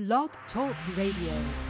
Blog Talk Radio.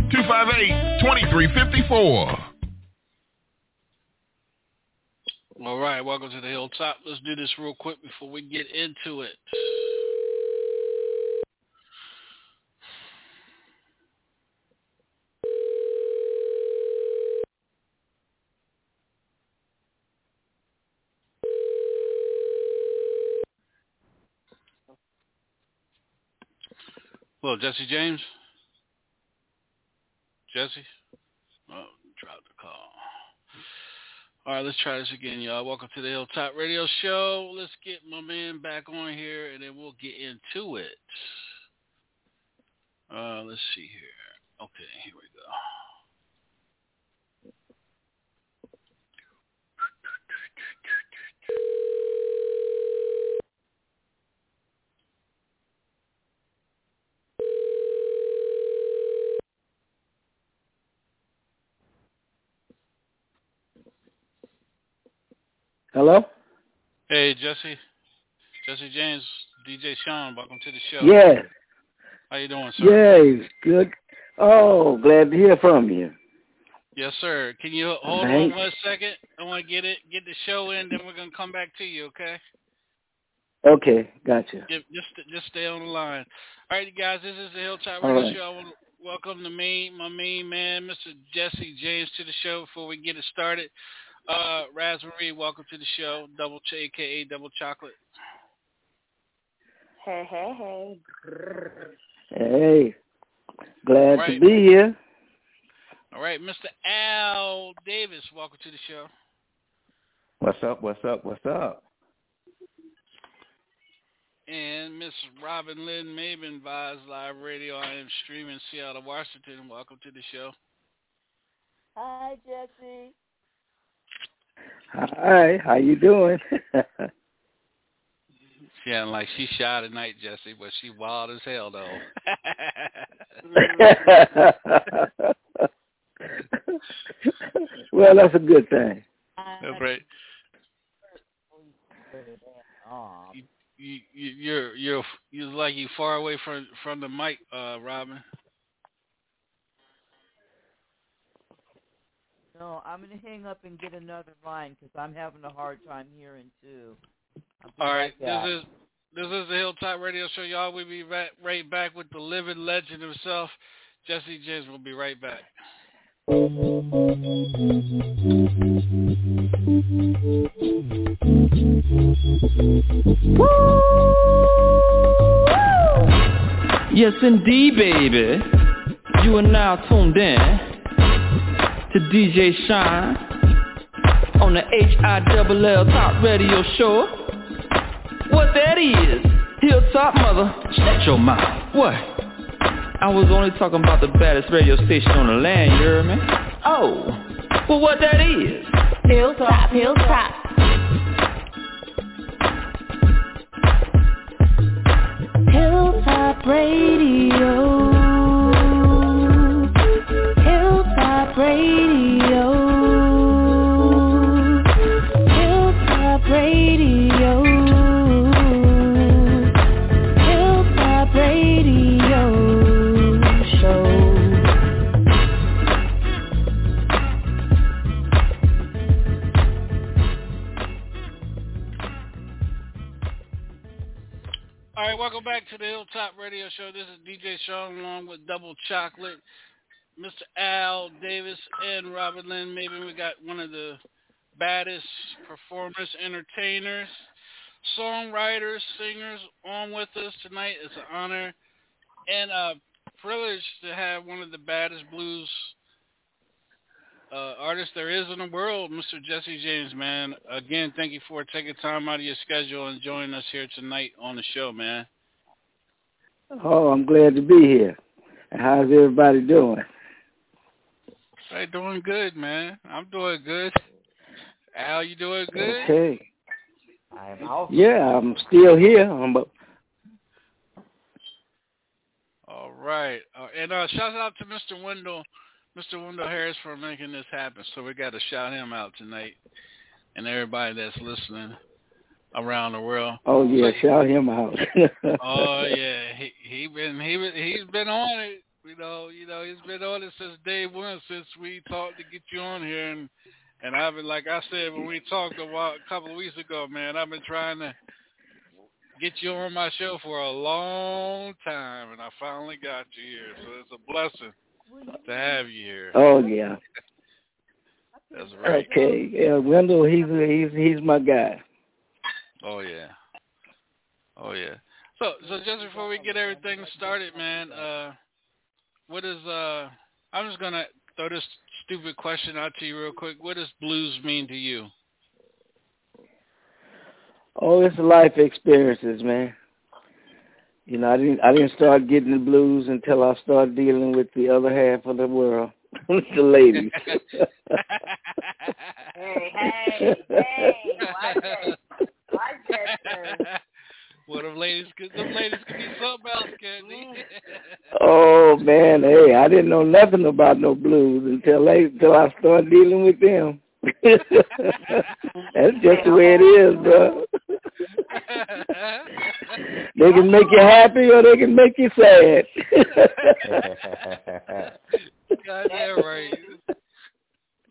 258-2354. All right, welcome to the Hilltop. Let's do this real quick before we get into it. Hello, Jesse James. Jesse? Oh, dropped the call. All right, let's try this again, y'all. Welcome to the Hilltop Radio Show. Let's get my man back on here, and then we'll get into it. Uh, let's see here. Okay, here we go. Hello? Hey, Jesse. Jesse James, DJ Sean, welcome to the show. Yes. How you doing, sir? Yes. Good. Oh, glad to hear from you. Yes, sir. Can you hold Thanks. on one second? I want to get it, get the show in, then we're gonna come back to you. Okay? Okay, gotcha. Just, just, just stay on the line. All right, guys. This is the Hilltop Radio right. Show. I want to welcome the main, my main man, Mr. Jesse James, to the show. Before we get it started, uh, Raspberry, welcome to the show. Double Ch, aka Double Chocolate. Hey, hey, hey. Hey, glad Right. to be here. All right, Mr. Al Davis, welcome to the show. What's up? What's up? What's up? And Miss Robin Lynn Maben, Vibes Live Radio. I am streaming Seattle, Washington. Welcome to the show. Hi, Jesse. Hi, how you doing? She acting like she shy tonight, Jesse, but she wild as hell though. well, that's a good thing. That's right. You, you, you're you're you're like you far away from from the mic, uh, Robin. No, I'm gonna hang up and get another line because I'm having a hard time hearing too. All right, back. this is this is the Hilltop Radio Show, y'all. We'll be right, right back with the living legend himself, Jesse James. We'll be right back. Yes, indeed, baby. You are now tuned in to DJ Shine on the H-I-double-L Top Radio Show. What that is, Hilltop Mother, shut your mouth. What? I was only talking about the baddest radio station on the land, you hear me? Oh, well what that is? Hilltop, hilltop. Hilltop Radio. To the Hilltop Radio Show. This is DJ Sean along with Double Chocolate, Mr. Al Davis, and Robin Lynn. Maybe we got one of the baddest performers, entertainers, songwriters, singers on with us tonight. It's an honor and a privilege to have one of the baddest blues uh, artists there is in the world, Mr. Jesse James, man. Again, thank you for taking time out of your schedule and joining us here tonight on the show, man. Oh, I'm glad to be here. And how's everybody doing? Hey, doing good, man. I'm doing good. Al, you doing good? Okay. I'm out. Yeah, I'm still here. I'm a, All right. Uh, and uh, shout out to Mr. Wendell, Mr. Wendell Harris for making this happen. So we got to shout him out tonight, and everybody that's listening around the world. oh yeah, shout him out. oh yeah, he he been he he's been on it. You know, you know, he's been on it since day one, since we talked to get you on here, and and I've been like I said when we talked a while, a couple of weeks ago, man. I've been trying to get you on my show for a long time, and I finally got you here. So it's a blessing to have you here. oh yeah. That's right. Okay. Yeah, Wendell, he's he's he's my guy. Oh yeah. Oh yeah. So so just before we get everything started, man, uh what is uh I'm just gonna throw this stupid question out to you real quick. What does blues mean to you? Oh, it's life experiences, man. You know, I didn't I didn't start getting the blues until I started dealing with the other half of the world, the ladies. Hey, hey, hey, watch it. Watch it, sir. well, them ladies, could, them ladies could be something else, can't they? Mm. oh man, hey, I didn't know nothing about no blues until they until I started dealing with them. That's just the way it is, bro. they can make you happy or they can make you sad. Goddamn right.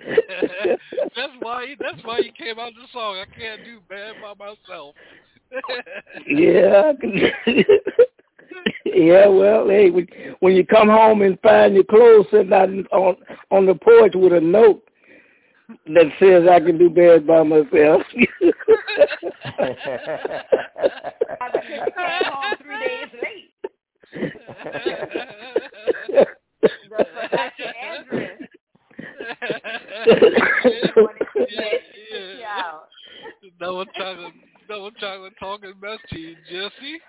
that's why he, that's why you came out with the song. I can't do bad by myself. yeah. Yeah, well, hey, when, when you come home and find your clothes sitting out on on the porch with a note that says I can do bad by myself. Because you came home three days late. Double chocolate, double chocolate talking mess to you, Jesse.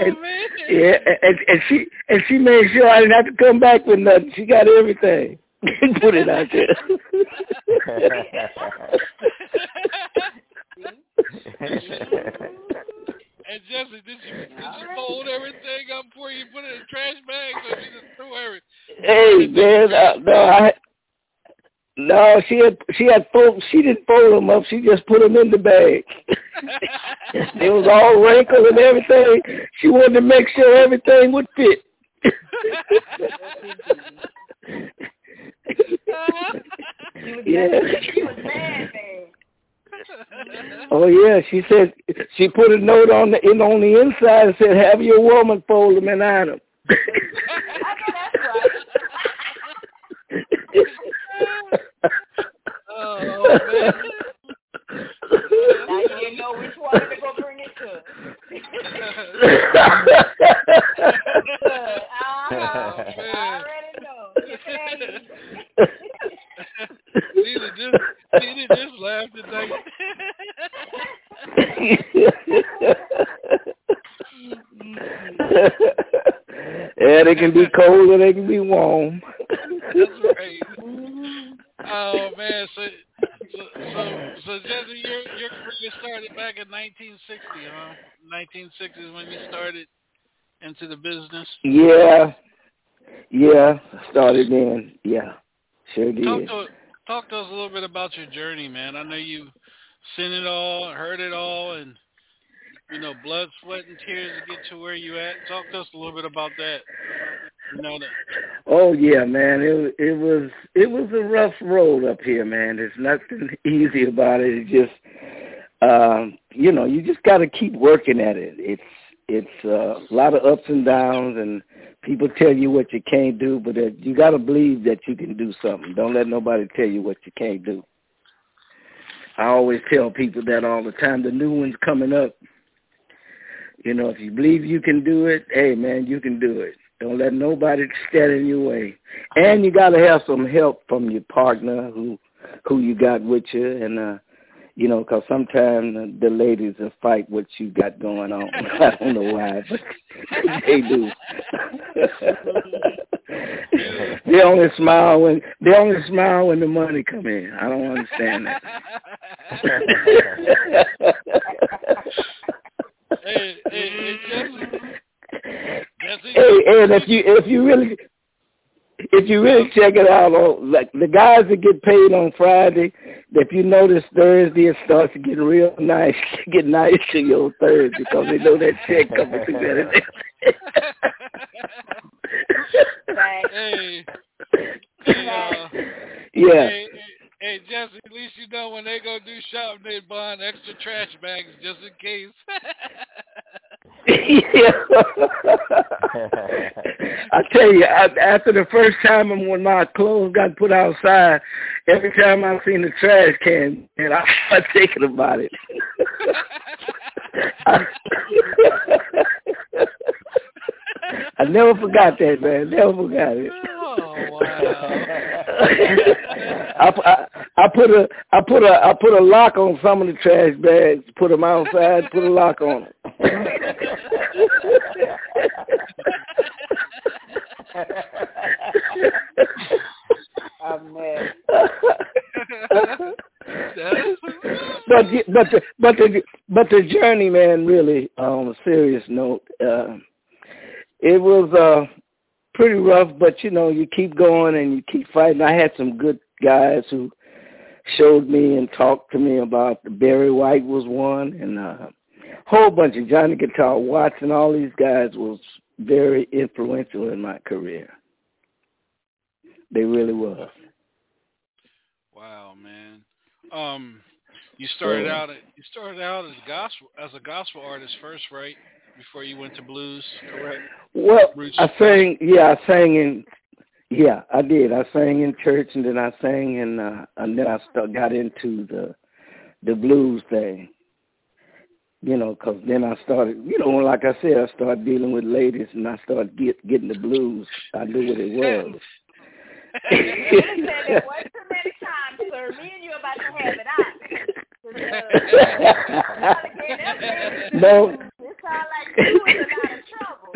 and, oh, yeah, and, and she and she made sure I didn't have to come back with nothing. She got everything. Put it out there. and Jesse, did you did you fold everything up before you put it in a trash bag, or you just threw everything? Hey man, uh, no, I no, she had she had fold. She didn't fold them up. She just put them in the bag. it was all wrinkled and everything. She wanted to make sure everything would fit. yeah. Oh yeah, she said she put a note on the in on the inside and said, "Have your woman fold them and iron them." oh man. Now you know which one to go bring it to. uh-huh. I already know. Nina just Nina just laughed tonight. yeah, they can be cold or they can be warm. That's right. Oh man, so so so, so Jesse, your your career started back in 1960, huh? 1960 is when you started into the business. Yeah, yeah, started then. Yeah, sure did. Talk to talk to us a little bit about your journey, man. I know you've seen it all, heard it all, and you know, blood, sweat, and tears to get to where you at. Talk to us a little bit about that. You know that. Oh yeah, man. It it was it was a rough road up here, man. There's nothing easy about it. It just um, you know, you just got to keep working at it. It's it's uh, a lot of ups and downs, and people tell you what you can't do, but uh, you got to believe that you can do something. Don't let nobody tell you what you can't do. I always tell people that all the time. The new one's coming up. You know, if you believe you can do it, hey man, you can do it. Don't let nobody stand in your way. And you got to have some help from your partner who who you got with you, and uh, you know, because sometimes the ladies will fight what you got going on. I don't know why, but they do. they only smile when they only smile when the money come in. I don't understand that. hey, hey, hey, Jesse. Jesse. Hey, and if you if you really if you really check it out, on, like the guys that get paid on Friday, if you notice Thursday it starts to get real nice, get nice to your Thursday because they know that check coming together. hey, hey, uh, yeah. Hey, hey, Jesse, at least you know when they go do shopping, they buying extra trash bags just in case. I tell you, I, after the first time when my clothes got put outside, every time I seen the trash can, and I started thinking about it. I, I never forgot that, man. Never forgot it. Oh wow! I, I I put a I put a I put a lock on some of the trash bags. Put them outside. Put a lock on them. I'm mad. but but the but the but the journey, man, really on a serious note, uh, it was uh pretty rough. But you know, you keep going and you keep fighting. I had some good guys who showed me and talked to me about Barry White was one, and a whole bunch of Johnny Guitar Watson. All these guys was very influential in my career. They really was. Wow, man. Um, you started out you started out as gospel as a gospel artist first, right? Before you went to blues, correct? Well, Roots I sang. Yeah, I sang in. Yeah, I did. I sang in church, and then I sang in, uh, and then I st- got into the the blues thing. You know, because then I started, you know, like I said, I started dealing with ladies, and I started get, getting the blues. I knew what it was. you it one too many times, sir. Me and you about to have it out. no. It sounds like you was a lot of trouble.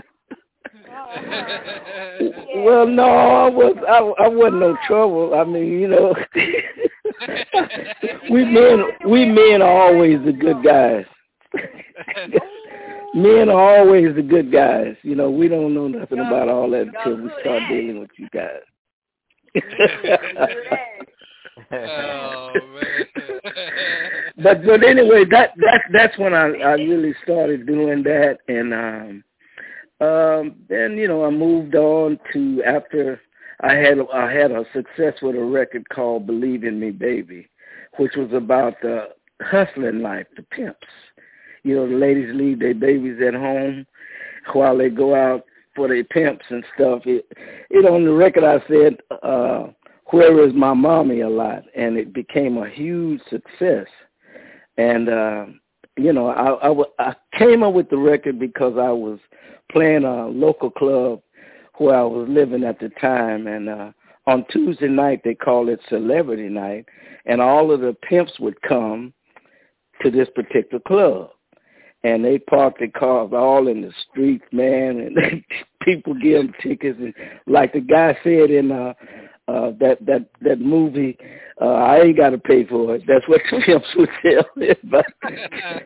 Well, no, I was I, I wasn't no trouble. I mean, you know, we men we men are always the good guys. men are always the good guys. You know, we don't know nothing about all that until we start dealing with you guys. Oh but but anyway, that that that's when I I really started doing that, and um um then you know I moved on to after I had I had a success with a record called Believe in Me Baby, which was about the hustling life, the pimps. You know, the ladies leave their babies at home while they go out for their pimps and stuff. It, it on the record I said, uh, "Where is my mommy?" a lot, and it became a huge success. And uh, you know, I, I, I came up with the record because I was playing a local club where I was living at the time, and uh, on Tuesday night they call it Celebrity Night, and all of the pimps would come to this particular club and they parked their cars all in the streets, man, and people give them tickets. And like the guy said in uh, uh, that that that movie, uh, I ain't got to pay for it. That's what the pimps would tell everybody.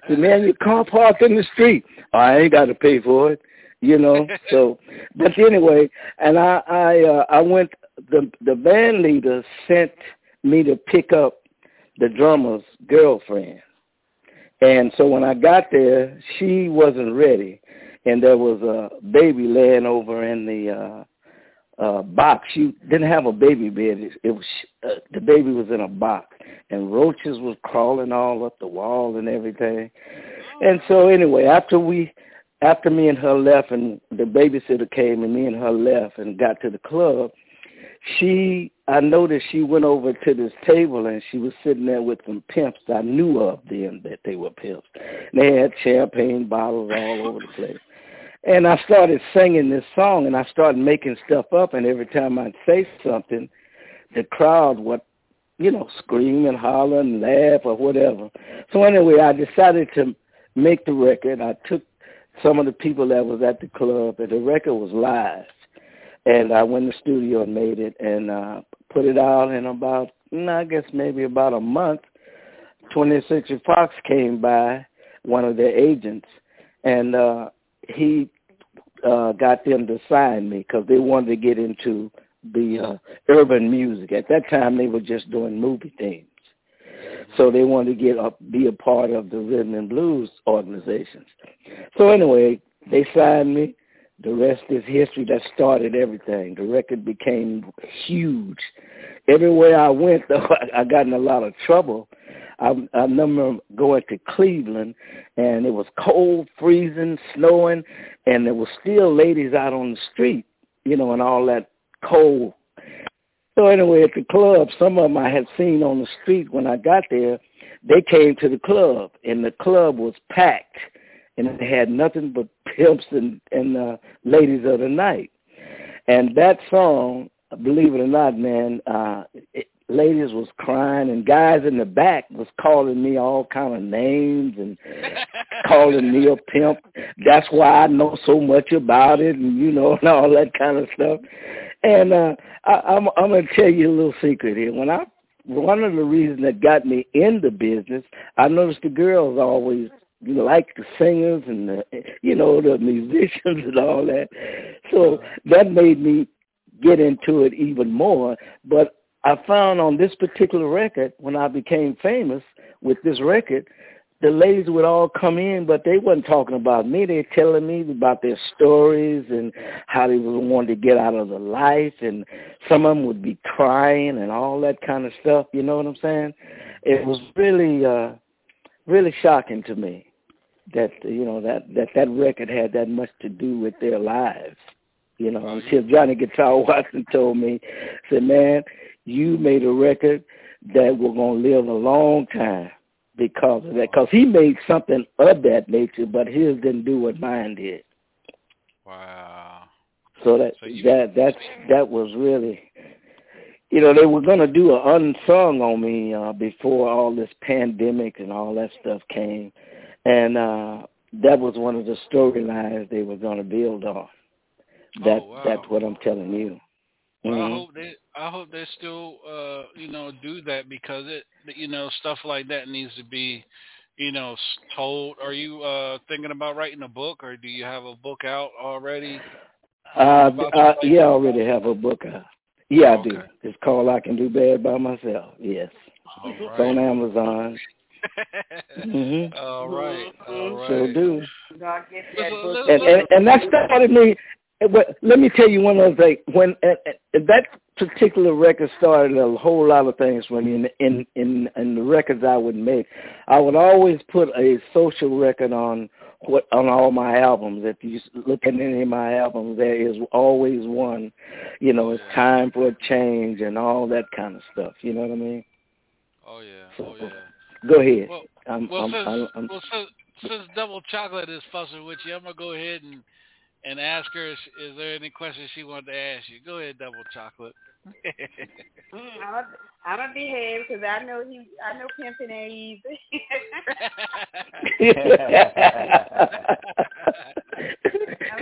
the man, your car parked in the street. I ain't got to pay for it, you know. So, but anyway, and I I uh, I went. The the band leader sent me to pick up the drummer's girlfriend and so when I got there, she wasn't ready, and there was a baby laying over in the uh, uh, box. She didn't have a baby bed. It, it was uh, the baby was in a box, and roaches was crawling all up the wall and everything. And so anyway, after we, after me and her left, and the babysitter came, and me and her left, and got to the club, she I noticed she went over to this table and she was sitting there with some pimps. I knew of them that they were pimps. They had champagne bottles all over the place. And I started singing this song and I started making stuff up and every time I'd say something, the crowd would, you know, scream and holler and laugh or whatever. So anyway, I decided to make the record. I took some of the people that was at the club and the record was live and I went to the studio and made it and uh put it out in about I guess maybe about a month. 20th Century Fox came by, one of their agents, and uh he uh got them to sign me because they wanted to get into the uh, urban music. At that time, they were just doing movie themes. So they wanted to get up, be a part of the rhythm and blues organizations. So anyway, they signed me. The rest is history. That started everything. The record became huge. Everywhere I went, though, I got in a lot of trouble. I, I remember going to Cleveland, and it was cold, freezing, snowing, and there were still ladies out on the street, you know, and all that cold. So anyway, at the club, some of them I had seen on the street when I got there, they came to the club, and the club was packed and it had nothing but pimps and and uh, ladies of the night. And that song, believe it or not, man, uh, it, ladies was crying and guys in the back was calling me all kind of names and calling me a pimp. That's why I know so much about it and you know and all that kind of stuff. And uh I, I'm I'm gonna tell you a little secret here. When I one of the reasons that got me in the business, I noticed the girls always like the singers and the you know the musicians and all that. So that made me get into it even more. But I found on this particular record when I became famous with this record, the ladies would all come in, but they wasn't talking about me. They telling me about their stories and how they wanting to get out of the life, and some of them would be crying and all that kind of stuff. You know what I'm saying? It was really, uh, really shocking to me that you know that that that record had that much to do with their lives. You know, until Johnny Guitar Watson told me, said, "Man, you made a record that we're gonna live a long time. because of that. Because he made something of that nature, but his didn't do what mine did. Wow. So that So you- that that's that was really, you know, they were gonna do an unsung on me uh, before all this pandemic and all that stuff came, and uh that was one of the storylines they were gonna build on. That Oh, wow. that's what I'm telling you. Well, I Mhm. hope they I hope they still uh you know do that because it you know stuff like that needs to be you know told. Are you uh thinking about writing a book or do you have a book out already? Uh, uh, yeah, I already have a book out. Yeah, I do. It's called I Can Do Bad by Myself. Yes, All it's on. Amazon. Mhm. all right. All right. Sure do. God get that Listen, book. and, and and that started me. But let me tell you one other thing. When uh, that particular record started, a whole lot of things for me. In in in, in the records I would make, I would always put a social record on what on all my albums. If you look at any of my albums, there is always one. You know, it's time for a change and all that kind of stuff. You know what I mean? Oh yeah. So, Oh yeah. Go ahead. Well, I'm, well, I'm, since, I'm, I'm, well since, since Double Chocolate is fussing with you, I'm gonna go ahead and and ask her: is, is there any questions she wanted to ask you? Go ahead, Double Chocolate. Mm, I'm I'm gonna behave because I know he, I know pimping ain't easy.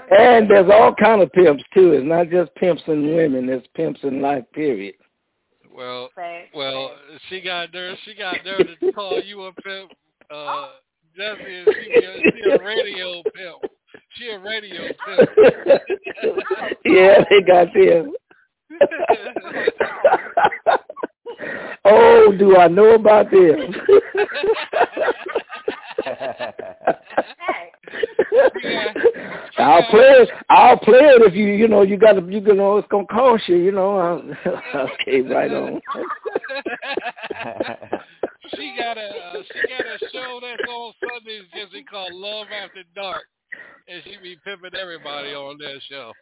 and there's all kind of pimps too. It's not just pimps and women. It's pimps in life. Period. Well, Fact, well, fact. she got there. She got there to call you a pimp. Uh, Jesse, is she, a, she a radio pimp. She a radio pimp. yeah, they got them. oh, do I know about them? I'll play it. I'll play it if you, you know, you got to, you know, it's gonna cost you, you know. I'll, okay, right on. she got a uh, she got a show that's on Sundays, Jesse, called Love After Dark, and she be pimping everybody on that show.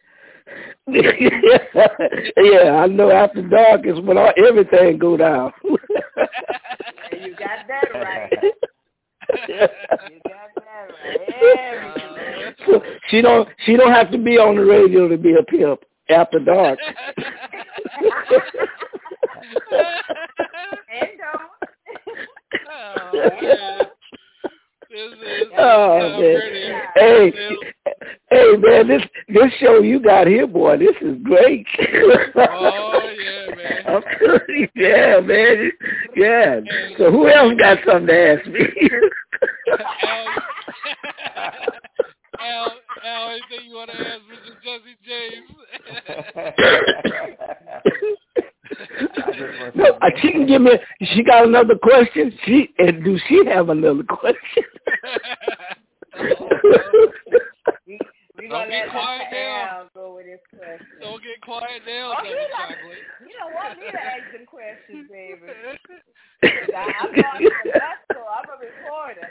yeah, I know. After dark is when all, everything go down. you got that right. You got that right. Everything. So she don't. She don't have to be on the radio to be a pimp. After dark. and don't. Oh, man. Is, Oh man. Hey, hey man, this this show you got here, boy, this is great. Oh yeah, man. I'm yeah, man. Yeah. So who else got something to ask me? Al, Al, anything you want to ask Mr. Jesse James? no, she can give me. She got another question. She and do she have another question? We, we Don't get quiet now. Go with his question. Don't get quiet now, Oh, you don't- You don't want me to ask them questions, baby. 'Cause I, I'm not so I'm a reporter.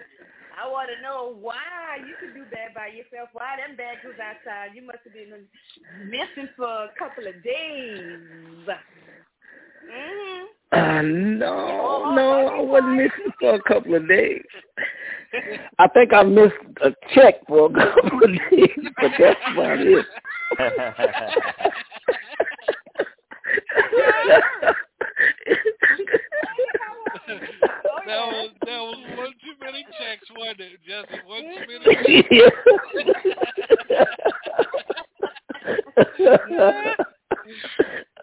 I want to know why you could do bad by yourself. Why them bags was outside? You must have been missing for a couple of days. Mm-hmm. Uh, no, no, I wasn't missing for a couple of days. I think I missed a check for a couple of days, but that's about it. that was that was one too many checks, wasn't it, Jesse? One too many checks.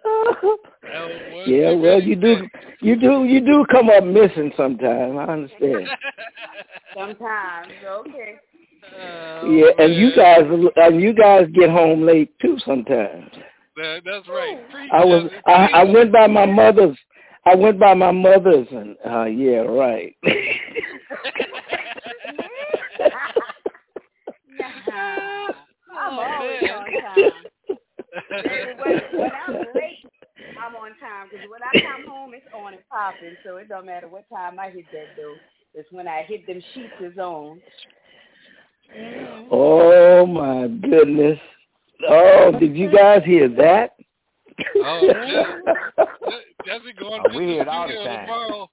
That yeah, too well, you do, you do, you do come up missing sometimes. I understand. Sometimes, okay. Oh, Yeah, and you guys, and you guys get home late too sometimes. That, that's right. Preach, I was, I, I went by my mother's. I went by my mother's, and uh yeah, right. I'm Oh, always on time. Baby, when, when I'm late, I'm on time. Because when I come home, it's on and popping. So it don't matter what time I hit that door. It's when I hit them sheets is on. Oh my goodness! Oh, did you guys hear that? Oh, Jesse, Jesse going Oh, to we hear it all the time.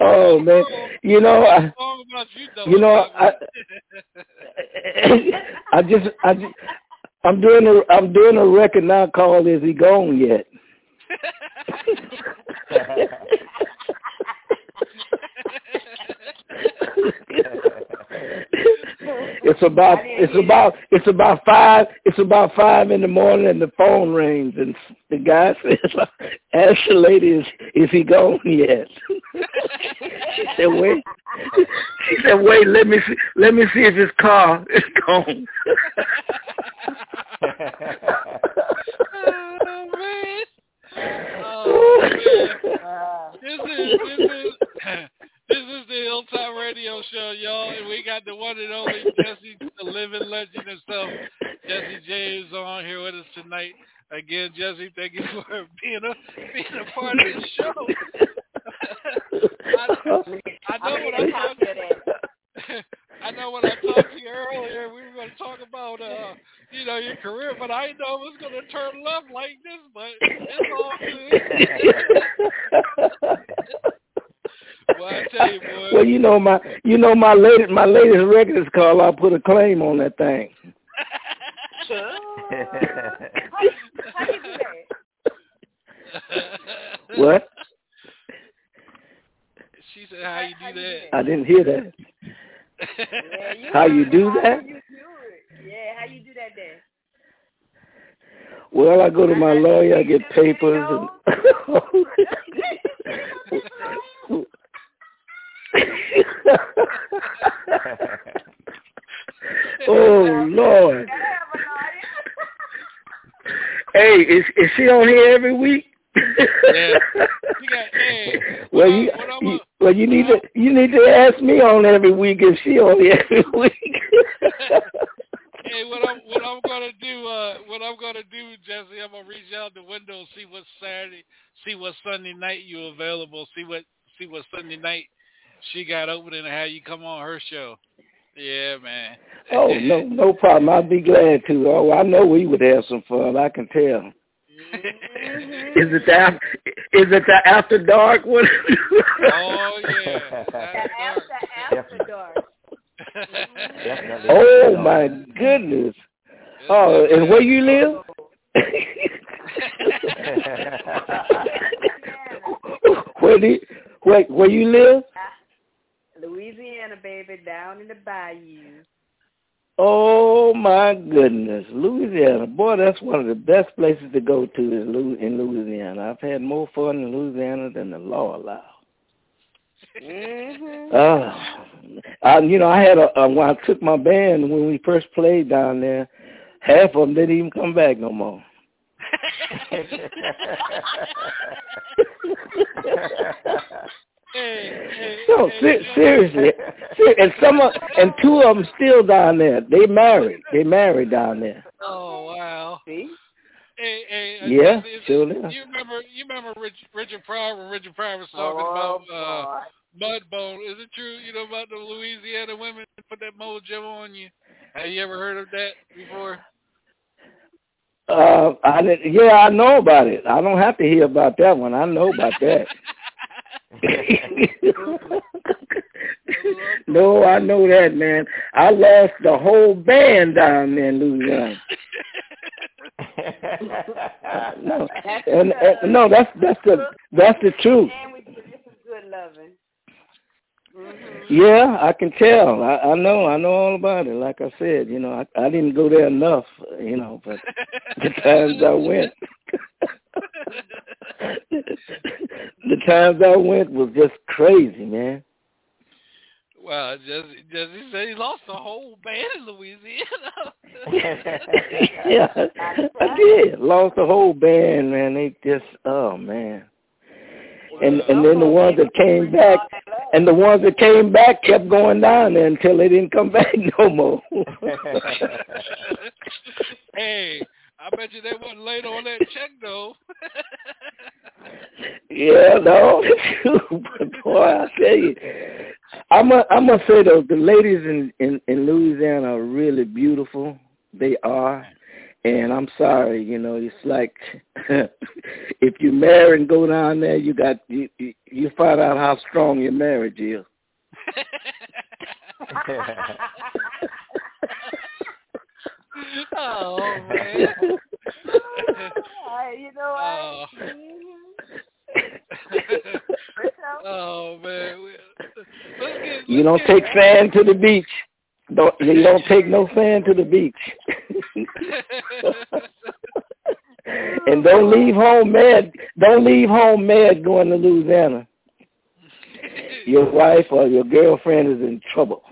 oh man, you know, I, you know, I, I just, I just, I'm doing a, I'm doing a record now called "Is He Gone Yet." it's about it's about it's about five it's about five in the morning and the phone rings and the guy says ask the lady is is he gone yet? She said wait. She said wait let me see let me see if his car is gone. Oh man. Oh man. This is this is this is the Hilltop Radio Show, y'all, and we got the one and only Jesse, the living legend himself, Jesse James, on here with us tonight. Again, Jesse, thank you for being a being a part of the show. I, I know what I'm talked I know when I talked to you earlier, we were going to talk about, uh, you know, your career, but I know it was going to turn left like this, but it's all good. well, you, boy. Well, you know my, you know my latest, my latest record is called "I Put a Claim on That Thing." what? She said, "How you do that?" I didn't hear that. Yeah, you how you do how that? You do it. Yeah, how you do that then? Well, I go to my lawyer, I get papers, and oh Lord. hey, is is she on here every week? yeah. You got, hey, well, you, what you well you need to you need to ask me on every week if she on here every week. hey, what I'm what I'm gonna do, uh, what I'm gonna do, Jesse, I'm gonna reach out the window, see what Saturday, see what Sunday night you available, see what see what Sunday night she got open and how you come on her show. Yeah, man. oh no, no problem. I'd be glad to. Oh, I know we would have some fun. I can tell. Is it the is it the after dark one? oh yeah, after, oh, after dark. oh my goodness! Oh, and where you live? where do you, where where you live? Louisiana, baby, down in the bayou. Oh my goodness, Louisiana, boy, that's one of the best places to go to is in Louisiana. I've had more fun in Louisiana than the law allows. Mm-hmm. Uh, I, you know, I had a, a when I took my band when we first played down there. Half of them didn't even come back no more. no, ser- seriously, Ser- and some of, and two of them still down there. They married. They married down there. Oh wow. See? Hey, hey, Yeah, is it- sure enough. You remember? You remember Rich, Richard Pryor when Richard Pryor was talking Oh, about uh, Mudbone? Is it true? You know about the Louisiana women that put that mojo on you? Have you ever heard of that before? Uh, I yeah, I know about it. I don't have to hear about that one. I know about that. no, I know that, man. I lost the whole band down there in Louisiana. no, and, and no, that's that's the that's the truth. And we give some good loving. Mm-hmm. Yeah, I can tell. I, I know. I know all about it. Like I said, you know, I, I didn't go there enough, you know, but the times I went, the times I went was just crazy, man. Well, Jesse, Jesse said he lost the whole band in Louisiana. yeah, I did. Lost the whole band, man. They just, oh man. And and then the ones that came back, and the ones that came back kept going down there until they didn't come back no more. hey, I bet you they wasn't late on that check though. yeah, no, but boy, I tell you, I must I must say though, the ladies in in in Louisiana are really beautiful. They are, And I'm sorry, you know, it's like if you marry and go down there, you got you you, you find out how strong your marriage is. Oh man. Uh, you know Oh. what? oh man. Let's get, You let's don't get- take sand to the beach. Don't you don't take no sand to the beach. and don't leave home mad. Don't leave home mad going to Louisiana. Your wife or your girlfriend is in trouble.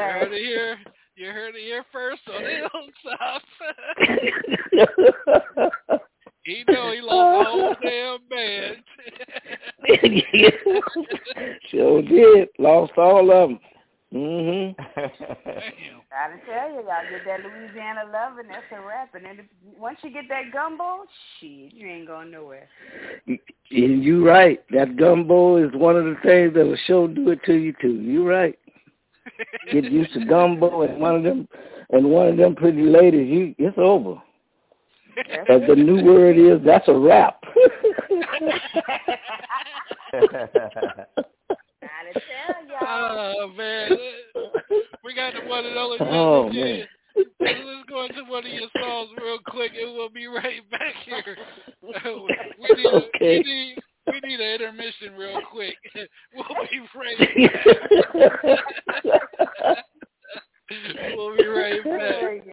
You heard it here. You heard it here first, so they don't stop. he know he lost the whole damn band. sure did. Lost all of them. Mhm. Gotta tell you, y'all get that Louisiana loving, that's a wrap. And then if, once you get that gumbo, shit, you ain't going nowhere. And you right. That gumbo is one of the things that'll sure do it to you too. You right. Get used to gumbo and one of them and one of them pretty ladies, you it's over. As the new word is, that's a wrap. Gotta tell y'all. Oh man, we got the one and only. Oh, man. Let's go into one of your songs real quick, and we'll be right back here. we need, Okay. we need we need an intermission real quick. We'll be right back. we'll be right oh, back. you.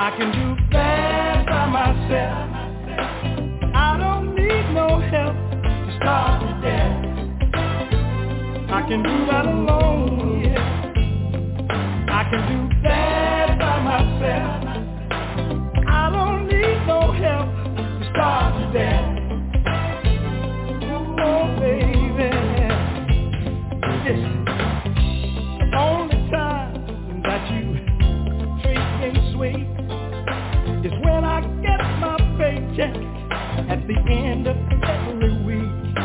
I can do that by myself. I don't need no help to start the day. I can do that alone, yeah. I can do that by myself. I don't need no help to start the day. The end of every week.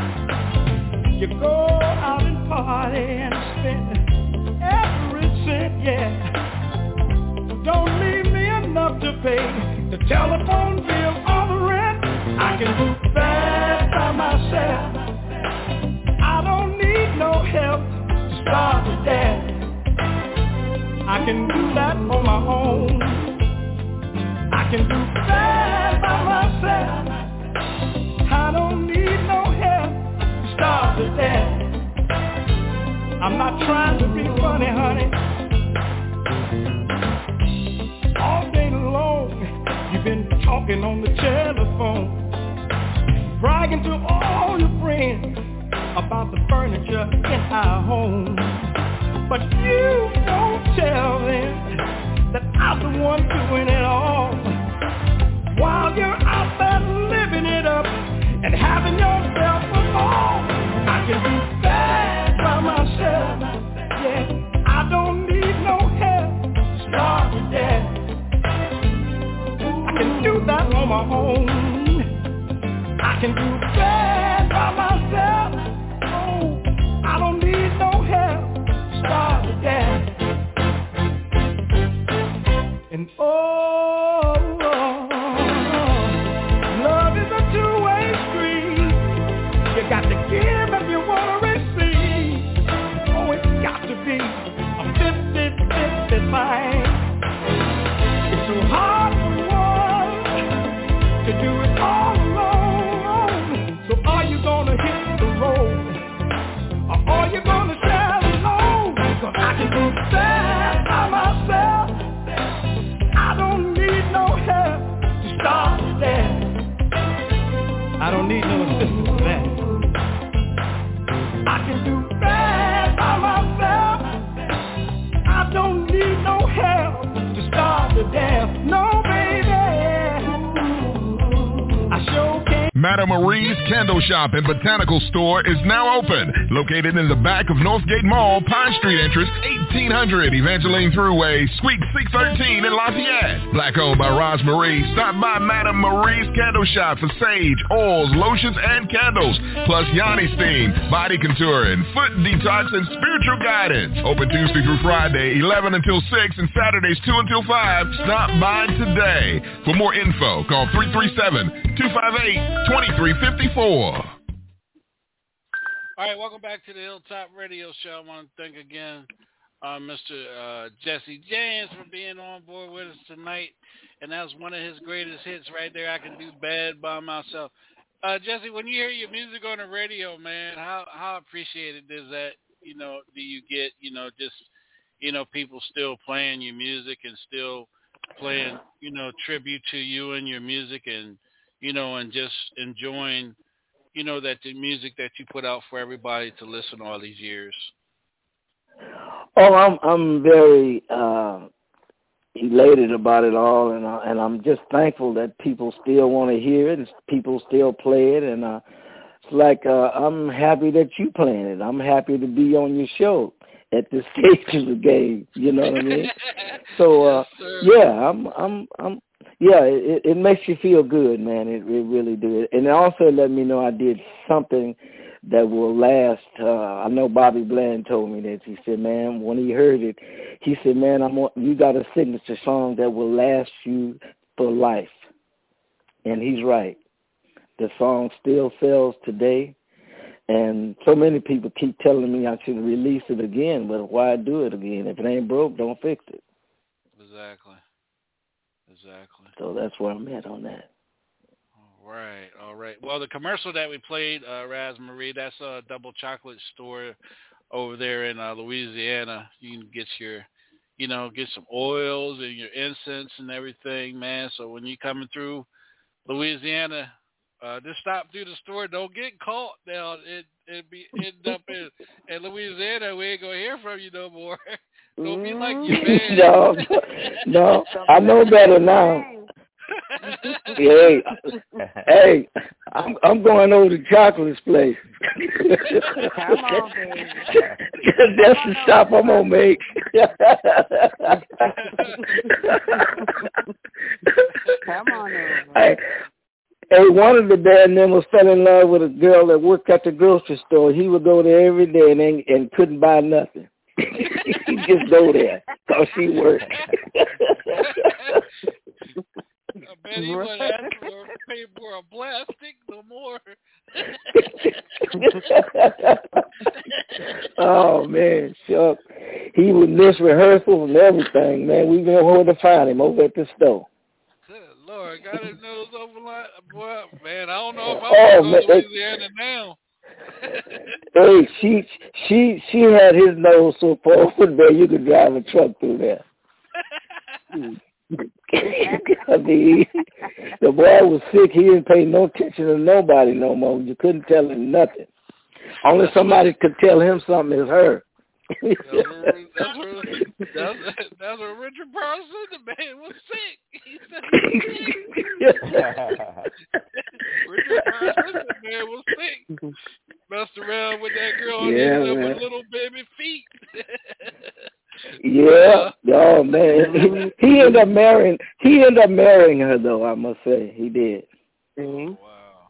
You go out and party and spend every cent, yeah. Don't leave me enough to pay the telephone bill or the rent. I can do that by myself. I don't need no help to start the day. I can do that on my own. I can do that by myself. I'm not trying to be funny, honey. All day long, you've been talking on the telephone, bragging to all your friends about the furniture in our home. But you don't tell them that I'm the one doing it all. While you're out there living it up and having yourself a ball. And do that by myself. Yeah, I don't need no help starting again. I can do that on my own I can do bad by myself, Oh, I don't need no help. Stop the. And oh, Madame Marie's Candle Shop and Botanical Store is now open. Located in the back of Northgate Mall, Pine Street entrance, 1800 Evangeline Thruway, Suite 613 in Lafayette. Black owned by Roz Marie. Stop by Madame Marie's Candle Shop for sage, oils, lotions, and candles. Plus Yoni Steam, body contouring, foot detox, and spiritual guidance. Open Tuesday through Friday, 11 until 6, and Saturdays 2 until 5. Stop by today. For more info, call 337-258-2354. All right, welcome back to the Hilltop Radio Show. I want to thank again uh, Mr. Uh, Jesse James for being on board with us tonight. And that was one of his greatest hits right there. I can do bad by myself. Uh, Jesse, when you hear your music on the radio, man, how how appreciated is that? You know, do you get you know just you know people still playing your music and still playing you know tribute to you and your music and you know and just enjoying you know that the music that you put out for everybody to listen all these years. Oh, I'm I'm very uh elated about it all, and uh, and I'm just thankful that people still want to hear it, and people still play it, and uh, it's like uh, I'm happy that you playing it. I'm happy to be on your show at this stage of the game. You know what I mean? so uh, yeah, I'm I'm I'm yeah. It, it makes you feel good, man. It, it really do. And it also let me know I did something that will last. Uh, I know Bobby Bland told me that. He said, man, when he heard it, he said, man, I'm you got a signature song that will last you for life. And he's right. The song still sells today. And so many people keep telling me I should release it again, but why do it again? If it ain't broke, don't fix it. Exactly. Exactly. So that's where I'm at on that. Right, all right. Well, the commercial that we played, uh, Raz Marie, that's a double chocolate store over there in uh, Louisiana. You can get your, you know, get some oils and your incense and everything, man. So when you're coming through Louisiana, uh, just stop through the store. Don't get caught now. It it be end up in, in Louisiana. We ain't gonna hear from you no more. Don't be like you, man. no, no, I know better now hey, hey, I'm I'm going over to Chocolate's place. Come on, baby. That's the stop I'm gonna make. Come on over. Hey, hey, one of the band members fell in love with a girl that worked at the grocery store. He would go there every day and and couldn't buy nothing. he just go there because she worked. I bet he would ask for pay for a plastic no more. oh man, Chuck. He would miss rehearsals and everything, man. We know where to find him over at the store. Good Lord, got his nose over like boy, man, I don't know if Oh, I'm man, going to Louisiana now. Hey, she she she had his nose so far over there you could drive a truck through there. I mean, the boy was sick. He didn't pay no attention to nobody no more. You couldn't tell him nothing. Only somebody could tell him something is her. that's, where, that's, where, that's, that's where Richard Person, the man was sick. He said he was sick. Richard Person, the man was sick. Messed around with that girl and Yeah, ended up with little baby feet. Yeah. Oh man. He, he ended up marrying he ended up marrying her though, I must say. He did. Mm-hmm. Wow.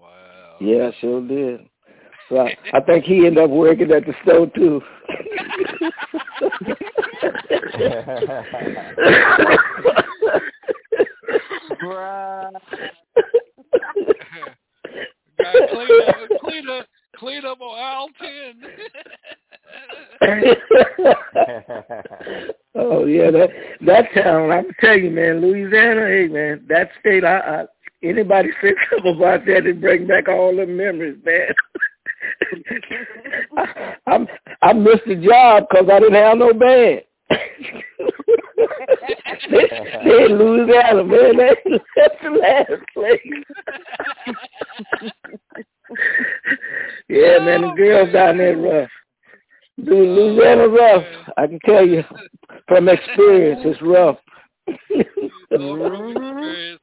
Wow. Yeah, sure did. So I, I think he ended up working at the store too. Bruh. Got to clean up, clean up, clean up on aisle ten. oh yeah, that that town. I can tell you, man, Louisiana. Hey, man, that state. I, I anybody say something about that, it bring back all the memories, man. I, I'm I missed the job because I didn't have no band. they, they in Louisiana, man. That's the last place. Yeah, man, the girls down there rough. Dude, Louisiana rough. I can tell you from experience, it's rough. Oh.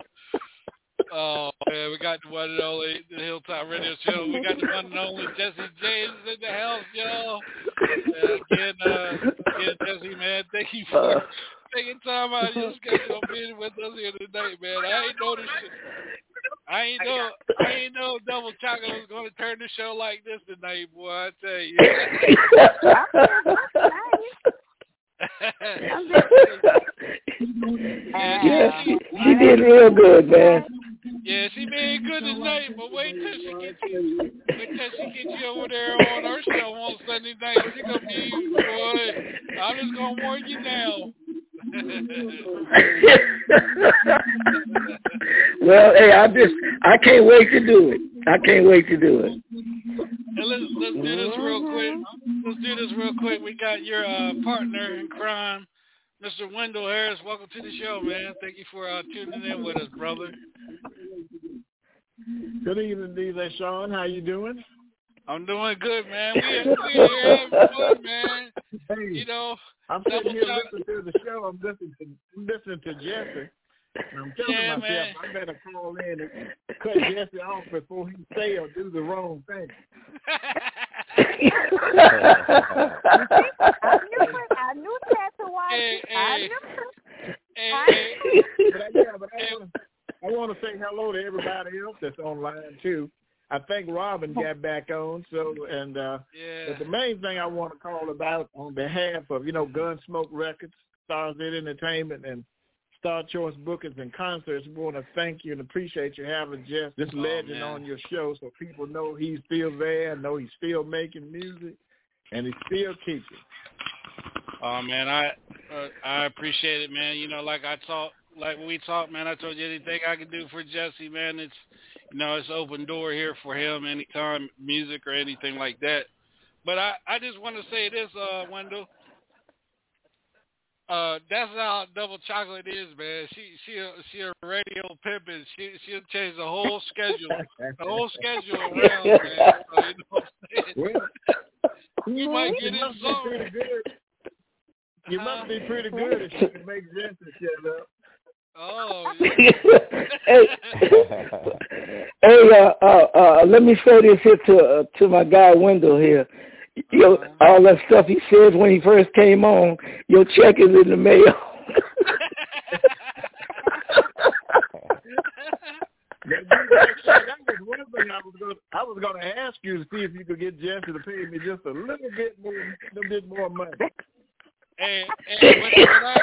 Oh man, we got the one and only the Hilltop Radio Show. We got the one and only Jesse James in the house, y'all. Uh, again, uh, again, Jesse, man, thank you for taking time out of your schedule being with us here tonight, man. I ain't shit. I ain't know I ain't know Double Chocolate was gonna turn the show like this tonight, boy. I tell you. yeah, she, she did real good, man. Yeah, she made good tonight, but wait till she gets you wait till she gets you over there on her show on Sunday night. She gonna be boy. I'm just gonna warn you now. well, hey, I just I can't wait to do it. I can't wait to do it. Hey, let's let's do this real quick. Let's do this real quick. We got your uh, partner in crime, Mr. Wendell Harris. Welcome to the show, man. Thank you for uh, tuning in with us, brother. Good evening, DJ Sean. How you doing? I'm doing good, man. We we here having fun, man. Hey, You know, I'm sitting here listening to the show. I'm listening to I'm listening to Jesse. And I'm telling Yeah, myself man. I better call in and cut Jesse off before he say or do the wrong thing. I knew it. I knew that to watch Hey. I hey. knew it. Hey, I knew it. But I, yeah, but I I want to say hello to everybody else that's online too. I think Robin got back on. So and uh yeah. But the main thing I want to call about on behalf of, you know, Gunsmoke Records, Stars Ed Entertainment, and Star Choice Bookings and Concerts, we want to thank you and appreciate you having just this Oh, legend man. on your show so people know he's still there, know he's still making music, and he's still keeping. Oh man, I uh, I appreciate it, man. You know, like I talk, like when we talked, man. I told you anything I can do for Jesse, man. It's you know, it's open door here for him anytime, music or anything like that. But I I just want to say this, uh, Wendell. Uh, that's how double chocolate is, man. She she a, she a radio pimpin'. She she'll change the whole schedule, the whole schedule around, man. So, you know what I'm saying? You might get in must be pretty good. You must be pretty good if you can make Jesse shut up. Oh, hey, hey, uh, uh, uh, let me say this here to uh, to my guy Wendell here. Yo, all that stuff he says when he first came on, your check is in the mail. That that was one thing I was going. I was going to ask you to see if you could get Jesse to pay me just a little bit more, a little bit more money. And, and when, when, I,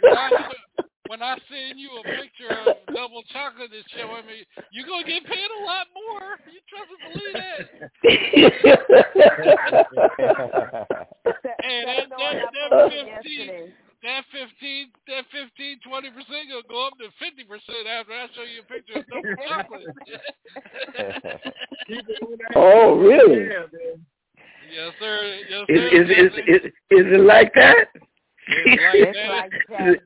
when, I, when I send you a picture of double chocolate that's showing me, you're going to get paid a lot more. You trust and believe that. And that, that, that, 15, that 15, that 15, 20 percent gonna go up to 50 percent after I show you a picture of double chocolate. oh, really? Yeah, man. yes, sir. Yes, Is sir. is is Jesse. is, is it like that? It's like that.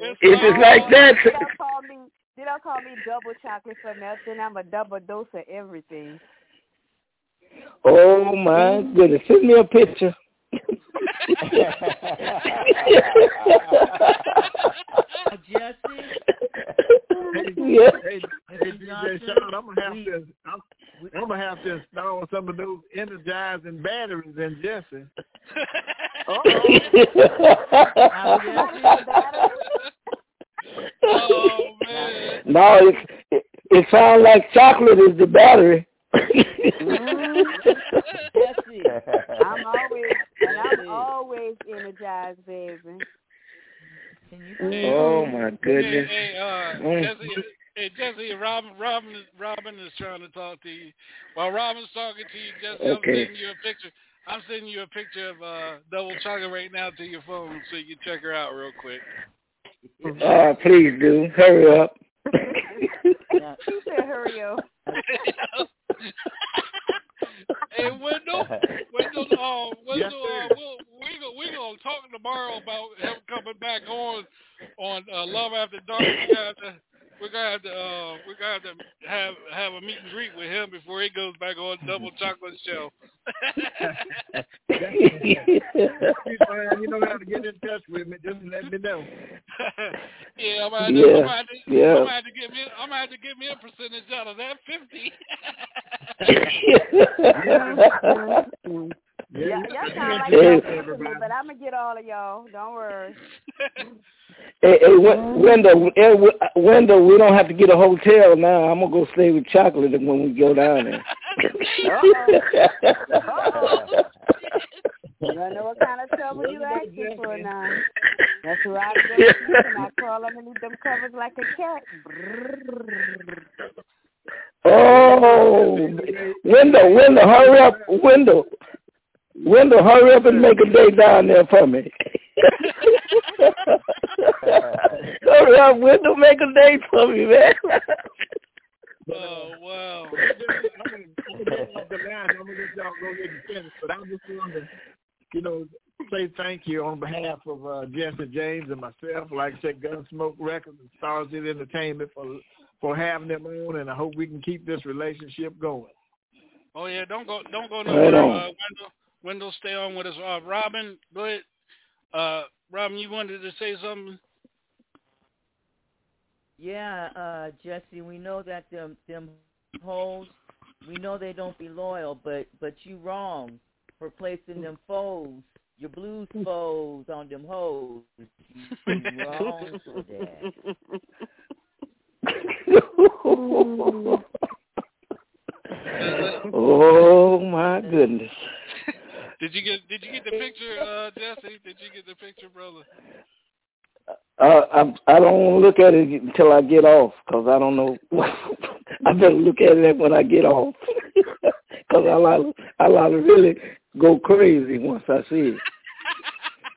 It's it like that? They don't call me. They don't call me double chocolate for nothing. I'm a double dose of everything. Oh my goodness! Send me a picture. Jesse, yeah. Hey, hey, DJ Sean, I'm gonna have to. I'm, I'm gonna have to install some of those energizing batteries in Jesse. oh man. no, it, it it sounds like chocolate is the battery. Jesse, I'm always and I'm always energized, baby. can you Hey, oh my goodness! Hey, hey, uh, Mm. Jesse, hey, Jesse, Robin, Robin, is- Robin is trying to talk to you. While Robin's talking to you, Jesse, I'm sending you a picture. I'm sending you a picture of uh, double chocolate right now to your phone, so you can check her out real quick. Oh, please do. Hurry up. Yeah. She said, "Hurry up." hey, Wendell, Wendell, uh, Wendell, Yes, uh, we'll, we go, we gonna talk tomorrow about him coming back on on uh, Love After Dark. You got to we're gonna have to uh, we're gonna have to have have a meet and greet with him before he goes back on double chocolate show. you know how to get in touch with me. Just let me know. yeah, I'm gonna, have Yeah, I'm gonna have to, yeah. I'm gonna have to give me I'm gonna have to give me a percentage out of that fifty. Yeah, y'all sound like Hey. y'all me, but I'm gonna get all of y'all. Don't worry. Hey, hey Wen- Wendell, eh, W- Wendell, we don't have to get a hotel now. I'm gonna go stay with Chocolate when we go down there. You don't know what kind of trouble you asking for now. That's who I go to, and I crawl underneath them covers like a cat. oh, Wendell, Wendell, hurry up, Wendell, Wendell, hurry up and make a day down there for me. hurry up, Wendell, make a day for me, man. oh wow. I'm gonna get off the line. I'm gonna let y'all go ahead and finish. But I just wanted you know, say thank you on behalf of uh, Jesse James and myself. Like I said, Gunsmoke Records and Stars City Entertainment for for having them on, and I hope we can keep this relationship going. Oh yeah, don't go don't go Right nowhere. on. Uh, Wendell, Wendell, stay on with us. Uh, Robin, go ahead. Uh, Robin, you wanted to say something? Yeah, uh, Jesse, we know that them them hoes, we know they don't be loyal, but but you wrong for placing them foes, your blues foes on them hoes. You, you wrong for that. oh my goodness. Did you get Did you get the picture, uh, Jesse? Did you get the picture, brother? Uh, I'm, I don't want to look at it until I get off because I don't know. I better look at it when I get off because I like I like to really go crazy once I see it.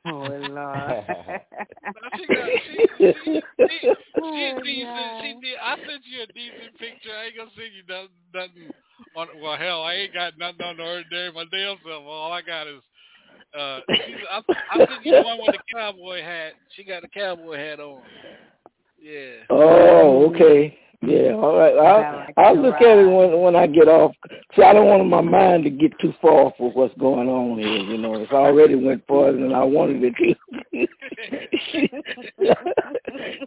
Oh Lord. No, she got she she, she, she Oh, decent. God. She did. I sent you a decent picture. I ain't gonna send you nothing. nothing on, well, hell, I ain't got nothing on the ordinary my damn self. All I got is uh, I, I sent you the one with the cowboy hat. She got a cowboy hat on. Yeah. Oh, okay. Yeah, all right. I'll, I'll look at it when when I get off. See, I don't want my mind to get too far for what's going on here. You know, it's already went farther than I wanted it to.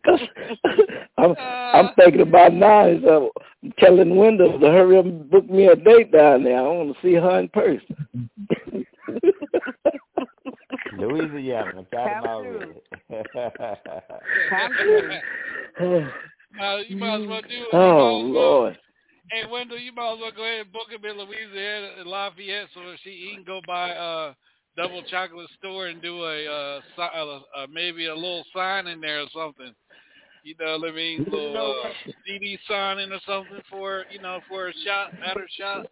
'Cause I'm I'm thinking about now is uh, telling Wendell to hurry up and book me a date down there. I want to see her in person. Louisiana, got him Come already. Come. Uh, you might as well do it. Oh might as well- Lord. Hey Wendell, you might as well go ahead and book him in Louisiana in Lafayette so that she he can go by uh double chocolate store and do a uh, si- uh, uh maybe a little sign in there or something. You know what I mean? Little uh, CD signing or something for you know for a shot, matter shot.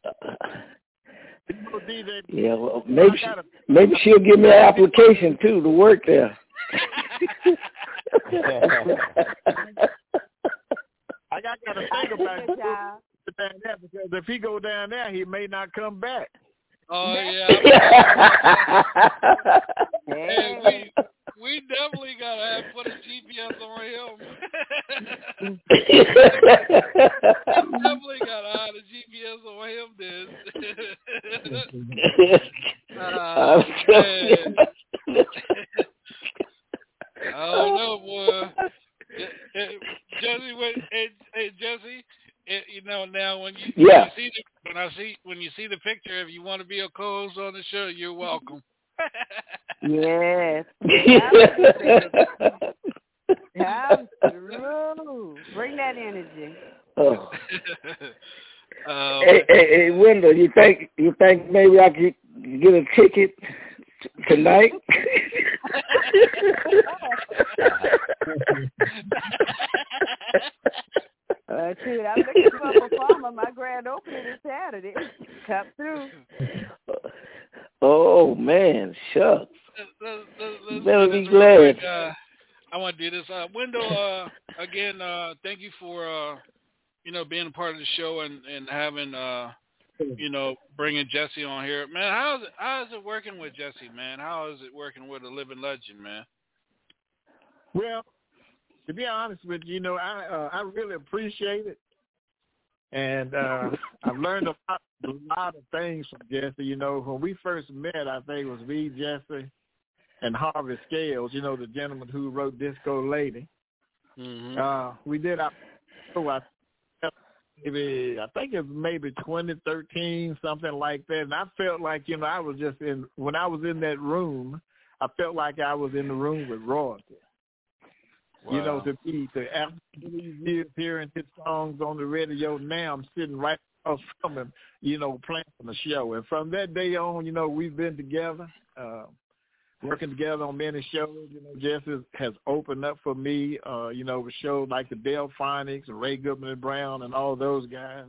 You Yeah, well, maybe she, maybe she'll give me an application too to work there. I got to think about it down there because if he go down there, he may not come back. Oh yeah. Hey. Hey, we we definitely gotta have put a GPS on him. definitely gotta have a GPS on him then. I'm Oh, man. I don't know, boy. Eh, eh, Jesse, wait, hey, hey, Jesse, eh, you know now when you, Yeah. when you see the, when I see when you see the picture, if you want to be a co-host on the show, you're welcome. Yes. Come through. Bring that energy. oh. Uh, Hey, hey, hey, Wendell, you think you think maybe I could get a ticket t- tonight? Uh, shoot, I'm looking for a performer. My grand opening is Saturday. Come through. oh man, shucks. let's, let's, let's, let's Better be this quick. glad. Uh, I want to do this. Uh, Wendell, uh, again, uh, thank you for uh, you know being a part of the show and and having uh, you know bringing Jesse on here, man. How's it how is it working with Jesse, man? How is it working with a living legend, man? Well, to be honest with you, you know, I uh, I really appreciate it, and uh, I've learned a lot, a lot of things from Jesse. You know, when we first met, I think it was V Jesse and Harvey Scales. You know, the gentleman who wrote Disco Lady. Mm-hmm. Uh, we did our show. I maybe I think it was maybe 2013, something like that. And I felt like you know I was just in when I was in that room. I felt like I was in the room with royalty. Wow. You know, to be to after these years hearing his songs on the radio, now I'm sitting right across from him, you know, playing the show. And from that day on, you know, we've been together, uh, working together on many shows. You know, Jesse has opened up for me, uh, you know, with shows like the Delfonics, Ray Goodman and Brown, and all those guys.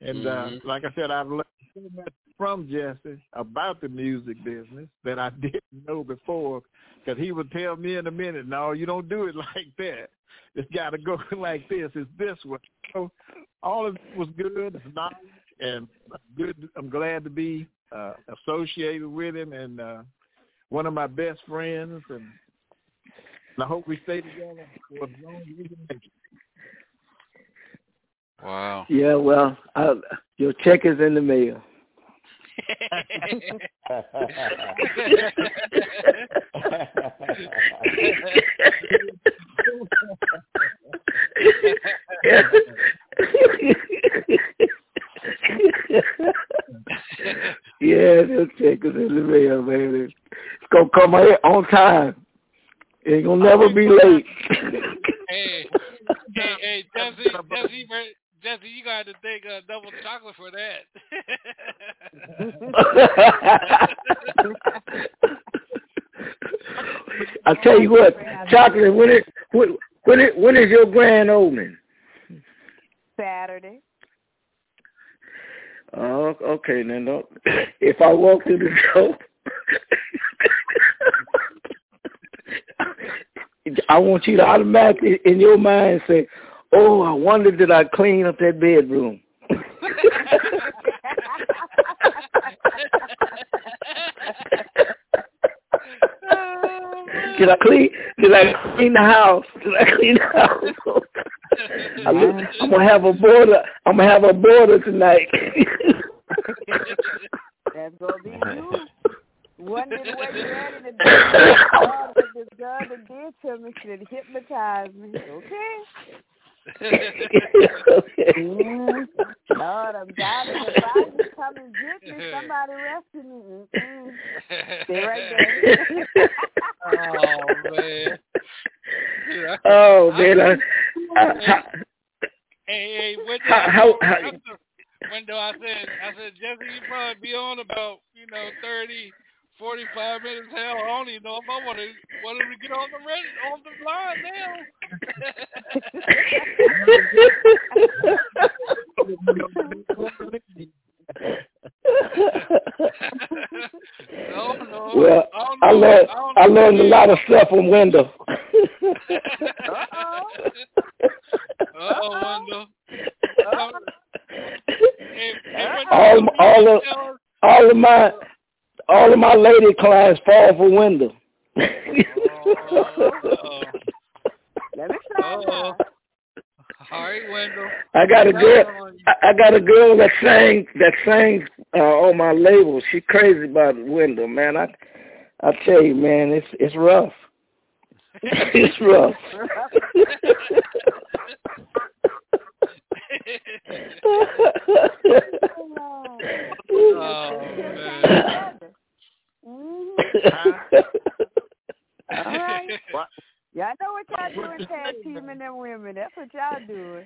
And Mhm. uh, like I said, I've learned so much from Jesse about the music business that I didn't know before because he would tell me in a minute, no, you don't do it like that. It's got to go like this. It's this way. So all of it was good. It's knowledge and good. I'm glad to be uh, associated with him and uh, one of my best friends. And, and I hope we stay together for as long as we can make it. Wow. Yeah, well, I, your check is in the mail. yeah, your check is in the mail, man. It's gonna come here on time. It ain't gonna never be late. hey, hey, hey, Jesse, Jesse, Jesse, you got to take a double chocolate for that. I tell you what, chocolate. When it when when it when is your grand opening? Saturday. Oh, okay, then. Don't, if I walk through the door, I want you to automatically in your mind say, "Oh, I wonder did I clean up that bedroom." Did I clean? Did I clean the house? Did I clean the house? I look, I'm gonna have a border. I'm gonna have a border tonight. That's gonna be you. Wondering what you're at in the. God, this girl that did to me should hypnotize me. Okay. Mm. Lord, I'm dying to buy you. Come and get me. Somebody rescue me. Mm-mm. Stay right there. oh man. Yeah. oh man, I, I, I, Hey, hey, when How- how- how- window I said I said Jesse you probably be on about, you know, thirty, forty five minutes. Hell, I don't even know if I wanna wanna get on the ready on the line now. no, no. well, I I learned I I learned a lot of stuff from Wendell. Uh-oh, Wendell. Hey, hey, Wendell, all all of all of my all of my lady clients fall for Wendell. Oh, Let me try. All right, Wendell. I got a girl. I I got a girl that sang that sings uh, on my label. She crazy about Wendell, man. I I tell you, man, it's it's rough. it's rough. oh man. Mm-hmm. All right. Y'all know what y'all doing, tag teaming them women. That's what y'all doing.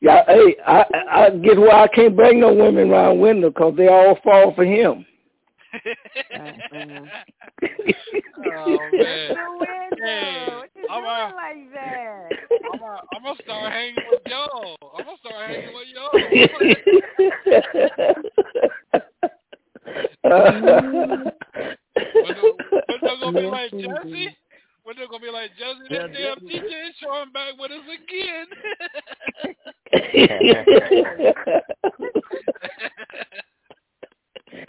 yeah, hey, I I I get why I can't bring no women around Wendell because they all fall for him. Oh man. Hey, what you all like that? I'm gonna, I'm gonna start hanging with y'all. I'm gonna start hanging with y'all. Wendell, Wendell gonna be like Jesse. Wendell gonna be like Jesse. This Yeah, damn DJ is showing back with us again.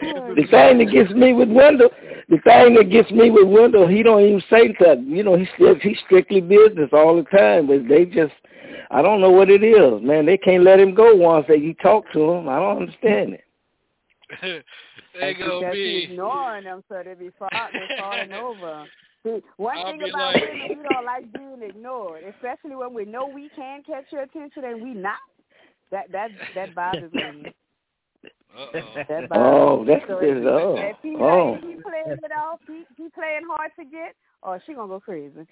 the thing that gets me with Wendell, the thing that gets me with Wendell, he don't even say that. You know, he's still he's strictly business all the time. But they just, I don't know what it is, man. They can't let him go once they you talk to him. I don't understand it. they gonna be ignoring them, so they be fall, they falling over. See, one I'll thing about like- women, we don't like being ignored, especially when we know we can catch your attention and we not. That that that bothers me. That bothers Oh, that's so it. Oh, if he, oh. if he playing it off, he, he playing hard to get, or she gonna go crazy.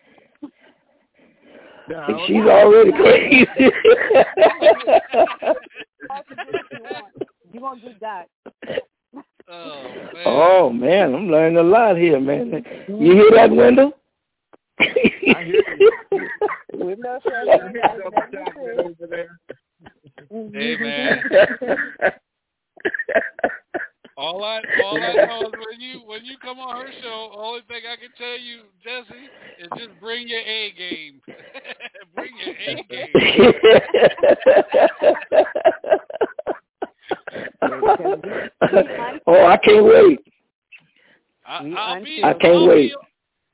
She's already crazy. You gonna get that. oh, oh man, I'm learning a lot here, man. You mm-hmm. hear that, Wendell? I hear you. With no. Mm-hmm. Hey man. All I all I know is when you when you come on her show, the only thing I can tell you, Jesse, is just bring your A game. bring your A game. oh, I can't wait. I, I'll be I can't I'll wait. Be,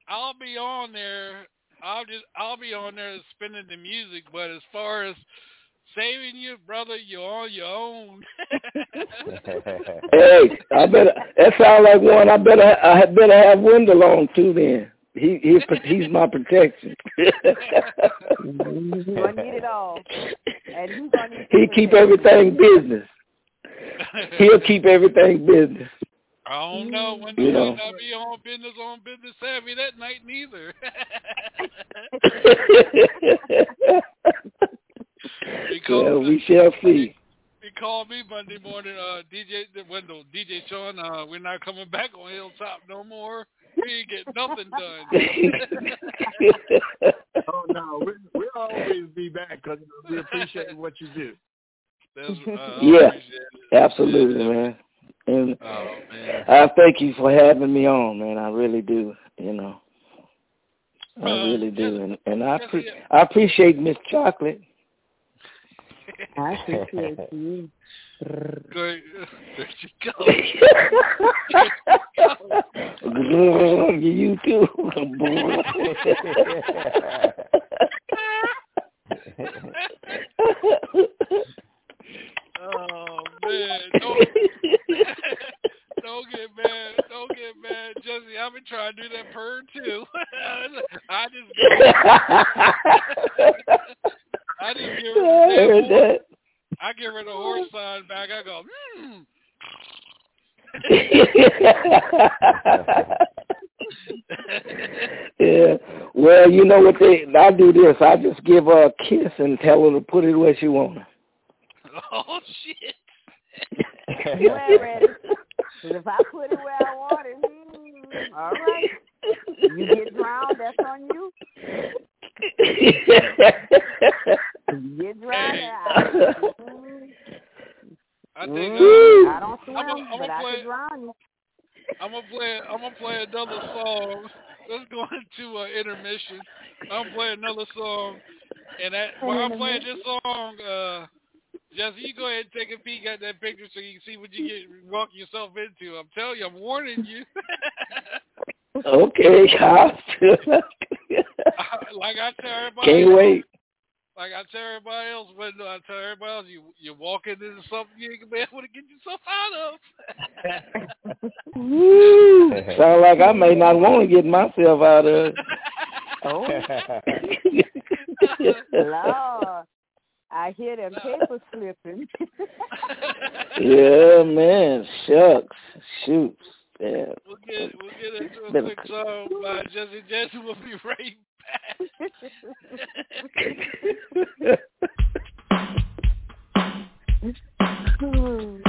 I'll be on there. I'll just I'll be on there spinning the music, but as far as saving you, brother, you're on your own. Hey, I better. That sounds like one. I better. I had better have Wendell on too. Then he he he's my protection. You're gonna need it all, and he's gonna need. he keep everything business. He'll keep everything business. I don't know when You you know. not be on business on business savvy that night neither. well, we shall see. he called me Monday morning, uh, DJ Wendell, DJ Sean, uh, we're not coming back on Hilltop no more. We ain't get nothing done. oh no, we, we'll always be back because we appreciate what you do. That's, uh, Yeah, absolutely, man. And Oh man. I thank you for having me on, man. I really do. You know, I Uh, really do, and and I pre- I appreciate Miss Chocolate. I appreciate you. Good. There you go. you too. Oh man, don't, don't get mad, don't get mad, Jesse. I've been trying to do that purr too. I just, I just give her I heard that. I give her the horse sign back. I go, hmm. yeah. Well, you know what they I do this. I just give her a kiss and tell her to put it where she wants. it. Oh shit. You ain't ready. 'Cause if I put it where I want it, hmm, all right. You get drowned, that's on you. You get drowned, I, mm, I think Woo. uh, I don't swim, I'm gonna- I'm gonna I play- can drown you. I'm gonna play. I'm gonna play another song. Let's go into uh, intermission. I'm playing another song, and that while I'm playing this song, uh, Jesse, you go ahead and take a peek at that picture so you can see what you get walk yourself into. I'm telling you, I'm warning you. okay, Kyle. like I tell everybody. Can't wait. Like I tell everybody else, when I tell everybody else, you you walking into something you ain't gonna be able to get yourself out of. Woo. Sound like I may not want to get myself out of. Oh, Lord. I hear them papers slipping. yeah, man. Shucks. Shoots. Yeah. We'll get we'll get into a Better- quick song by Jesse. Jesse will be right Thank oh,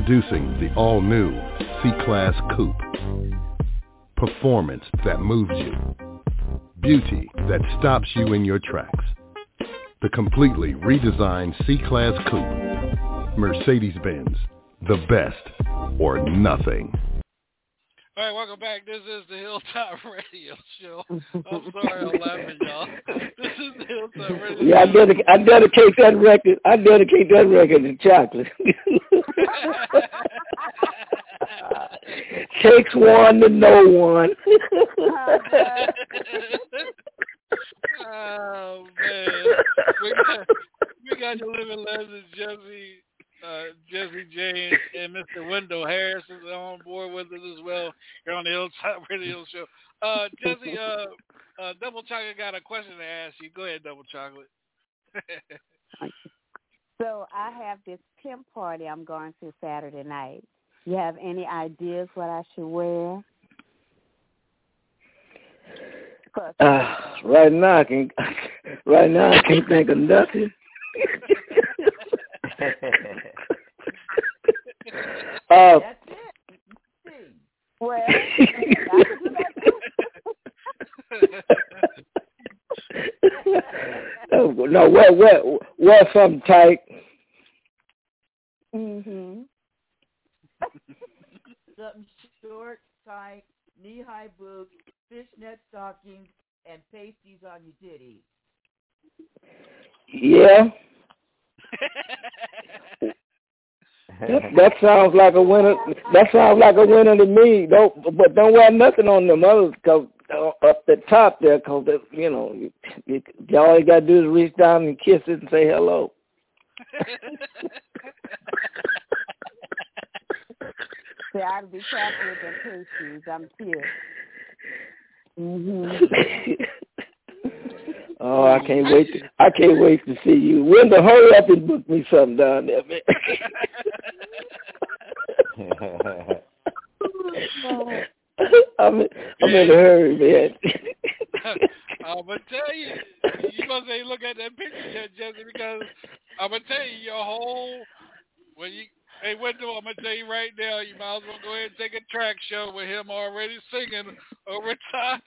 Introducing the all-new C-Class Coupe. Performance that moves you. Beauty that stops you in your tracks. The completely redesigned C-Class Coupe. Mercedes-Benz. The best or nothing. All right, welcome back. This is the Hilltop Radio Show. I'm sorry I'm laughing, y'all. This is the Hilltop Radio Yeah, I, Show. dedic- I dedicate that record. I dedicate that record to chocolate. Takes one to know one. oh man, we got we got your living legend Jesse, uh, Jesse James and Mr. Wendell Harris is on board with us as well here on the Hilltop Radio Show. Uh, Jesse, uh, uh, Double Chocolate got a question to ask you. Go ahead, Double Chocolate. So I have this pimp party I'm going to Saturday night. You have any ideas what I should wear? Uh, right now, I can. Right now, I can't think of nothing. uh, That's it. well, no, no, wear wear wear something tight. mhm. Something short, tight, knee-high boots, fishnet stockings, and pasties on your titties. Yeah, that, that sounds like a winner. That sounds like a winner to me. Don't, but don't wear nothing on them others, cause uh, up the top there, cause they, you know, you, you, all you gotta do is reach down and kiss it and say hello. Say I would be careful with them pastries. I'm here. Mhm. Oh, I can't wait. To, I can't wait to see you. When Wendell, hurry up and book me something down there, man. I'm in, I'm in a hurry, man. I'm gonna tell you, you must say look at that picture, Jesse, because I'm gonna tell you your whole when you hey Wendell, I'm gonna tell you right now, you might as well go ahead and take a track show with him already singing over top.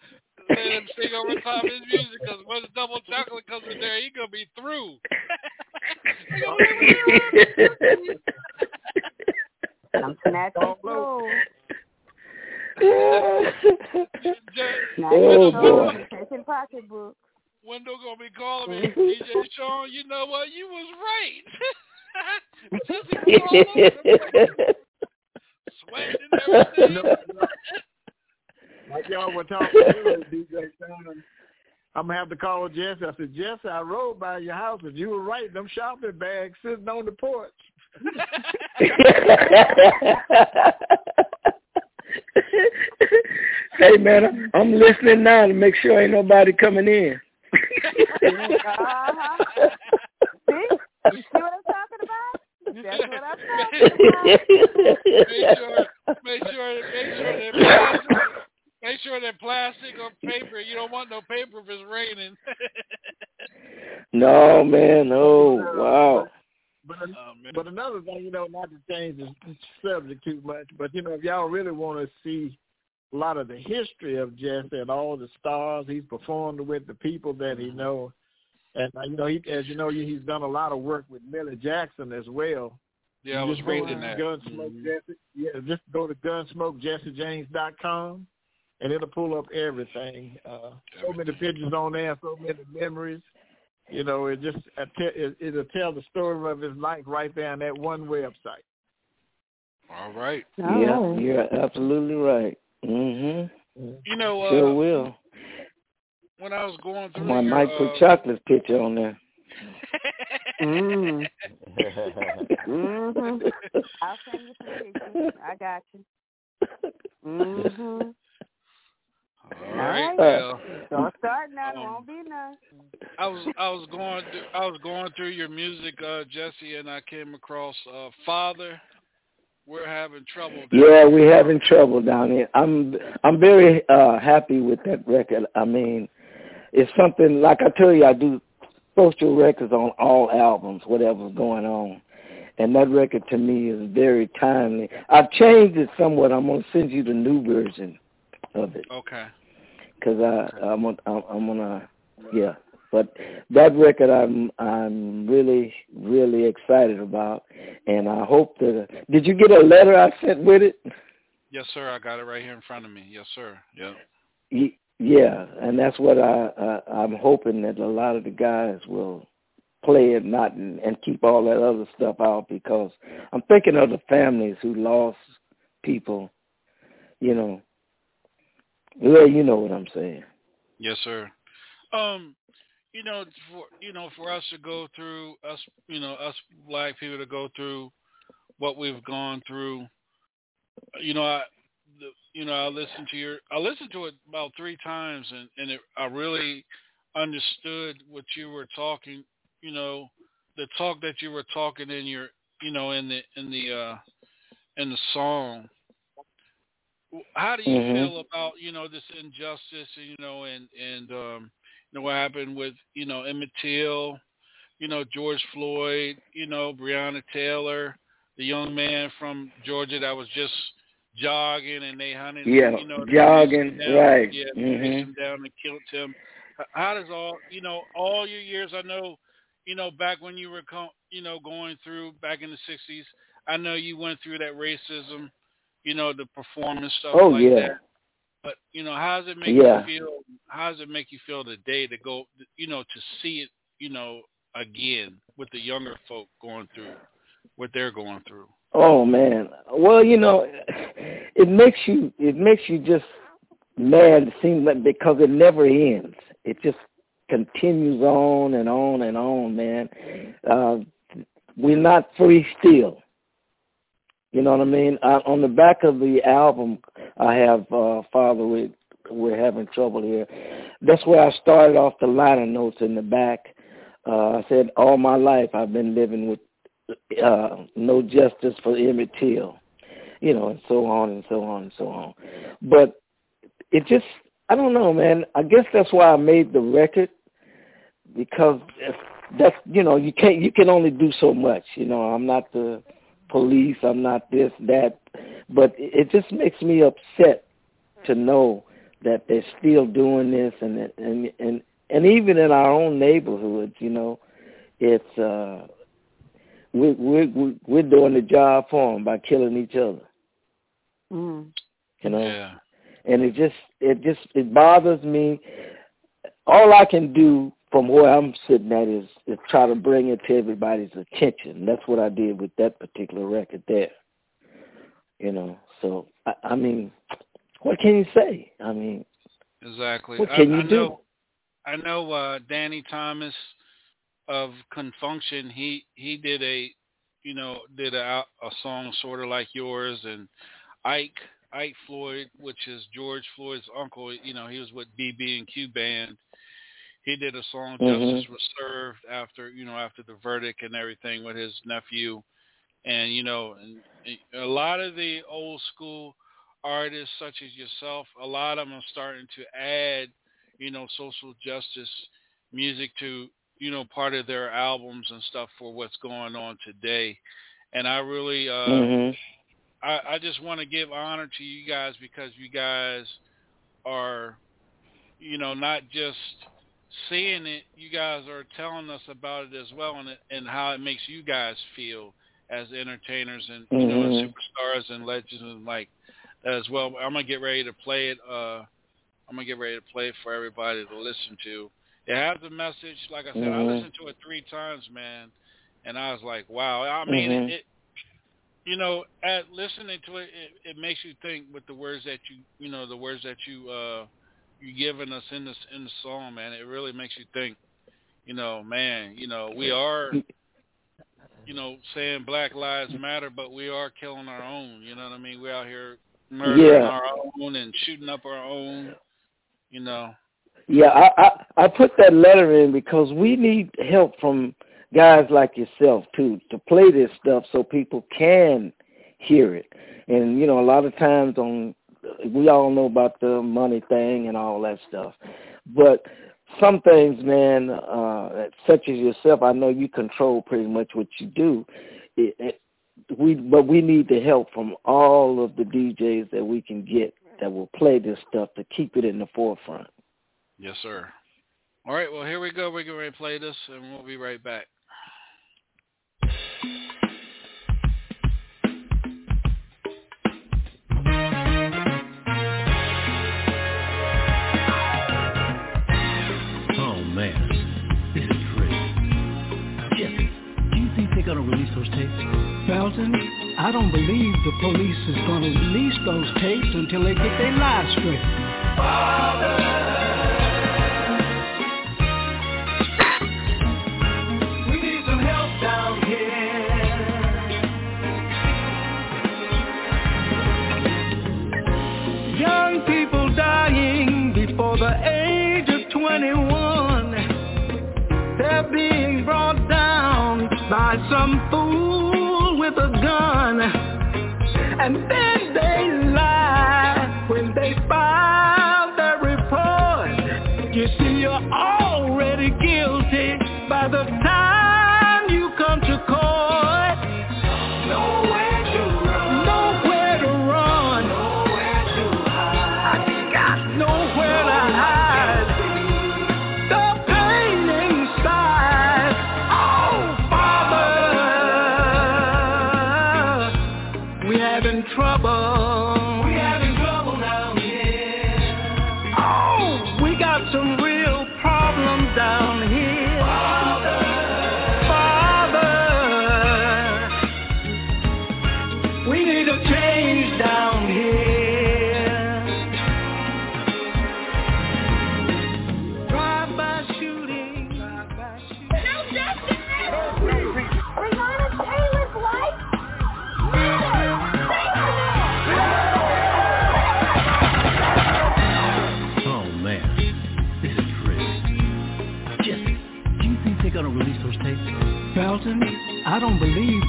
Let him sing over top of his music because once double chocolate comes in there, he gonna be through. I'm snatching clothes. oh boy. Taking pocketbook. Wendell gonna be calling me, DJ Sean. You know what? You was right. Jesse was all over the place. Sweating and everything. Like y'all were talking earlier, DJ Sean. I'm gonna have to call Jesse. I said, Jesse, I rode by your house and you were right. Them shopping bags sitting on the porch. hey man, I'm listening now to make sure ain't nobody coming in. uh-huh. See? You see what I'm talking about? That's what I'm talking make sure, make sure, make sure that plastic, make sure that plastic or paper. You don't want no paper if it's raining. no man, oh wow. But, but another thing, you know, not to change the subject too much, but you know, if y'all really want to see a lot of the history of Jesse and all the stars he's performed with, the people that he know, and uh, you know, he, as you know, he's done a lot of work with Millie Jackson as well. Yeah, I was just reading that. Gunsmoke Mhm. Jesse. Yeah, just go to gunsmokejessejames.com, and it'll pull up everything. Uh, so many pictures on there, so many memories. You know, it just it, it, it'll tell the story of his life right there on that one website. All right. Yeah, you're absolutely right. Mhm. You know, uh, Sure will. when I was going through my your, might uh, put chocolate's picture on there. Mm. Mhm. I'll send you some pictures. I got you. Mhm. All right. Well, Don't start none. Um, Won't be none. I was I was going through, I was going through your music, uh, Jesse, and I came across uh, Father. We're having trouble. down Yeah, we're having trouble down here. I'm I'm very uh happy with that record. I mean, it's something like I tell you, I do social records on all albums, whatever's going on. And that record to me is very timely. I've changed it somewhat. I'm gonna send you the new version of it Okay. because I I'm gonna, I'm gonna yeah. But that record I'm I'm really really excited about, and I hope that. Did you get a letter I sent with it? Yes, sir. I got it right here in front of me. Yes, sir. Yep. Y- Yeah, and that's what I, I I'm hoping that a lot of the guys will play it, not and, and keep all that other stuff out because I'm thinking of the families who lost people. You know, well, you know what I'm saying. Yes, sir. Um, you know, for you know, for us to go through us, you know, us black people to go through what we've gone through. You know, I, the, you know, I listened to your, I listened to it about three times, and and it, I really understood what you were talking. You know, the talk that you were talking in your, you know, in the in the uh in the song. How do you Mhm. feel about you know this injustice, you know, and and um, you know what happened with you know Emmett Till, you know George Floyd, you know Breonna Taylor, the young man from Georgia that was just jogging and they hunted, Yeah, you know, jogging, down, right. Yeah, Mhm. him down and killed him. How does all you know all your years? I know, you know, back when you were co- you know going through back in the '60s, I know you went through that racism, you know, the performance stuff Oh, like yeah. that. But you know, how does it make Yeah. you feel? How does it make you feel today to go, you know, to see it, you know, again with the younger folk going through what they're going through? Oh man. Well, you know, it makes you it makes you just mad. It seems like because it never ends. It just continues on and on and on, man. Uh, we're not free still. You know what I mean? I, on the back of the album, I have uh, Father, we, we're having trouble here. That's where I started off the liner notes in the back. Uh, I said, all my life I've been living with uh, no justice for Emmett Till, you know, and so on and so on and so on. But it just, I don't know, man. I guess that's why I made the record because that's, you know, you can't, you can only do so much. You know, I'm not the police. I'm not this, that. But it just makes me upset to know that they're still doing this, and and and and even in our own neighborhoods, you know, it's uh, we we we're doing the job for them by killing each other. Mm. You know, Yeah. and it just it just it bothers me. All I can do from where I'm sitting at is, is try to bring it to everybody's attention. That's what I did with that particular record there. You know, so I, I mean, what can you say? I mean, Exactly. What can I, you I do? know, I know uh, Danny Thomas of Con Funk Shun. He he did a, you know, did a a song sort of like yours, and Ike Ike Floyd, which is George Floyd's uncle. You know, he was with BB and Q band. He did a song Mhm. "Justice Was Served" after you know after the verdict and everything with his nephew, and you know, and a lot of the old school artists such as yourself, a lot of them are starting to add, you know, social justice music to, you know, part of their albums and stuff for what's going on today. And I really, uh, Mhm. I, I just want to give honor to you guys because you guys are, you know, not just seeing it, you guys are telling us about it as well and, it, and how it makes you guys feel as entertainers and, you know, and Mhm. superstars and legends and like as well. I'm gonna get ready to play it. Uh, I'm gonna get ready to play it for everybody to listen to. It has a message. Like I said, I Mhm. listened to it three times, man, and I was like, wow. I mean, Mhm. it, it. You know, at listening to it, it, it makes you think with the words that you, you know, the words that you, uh, you giving us in this in the song, man. It really makes you think. You know, man. You know, we are you know, saying Black Lives Matter, but we are killing our own. You know what I mean? We're out here murdering Yeah. our own and shooting up our own. You know. Yeah, I, I I put that letter in because we need help from guys like yourself too to play this stuff so people can hear it. And you know, a lot of times on we all know about the money thing and all that stuff, but some things, man, uh, such as yourself, I know you control pretty much what you do. It, it, we but we need the help from all of the DJs that we can get that will play this stuff to keep it in the forefront. Yes, sir. All right. Well, here we go. We're ready to play this, and we'll be right back. They're gonna release those tapes? Felton, I don't believe the police is going to release those tapes until they get their lives straight. We some fool with a gun. And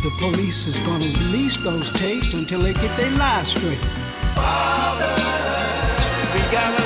the police is gonna release those tapes until they get their lives straight. Father, we got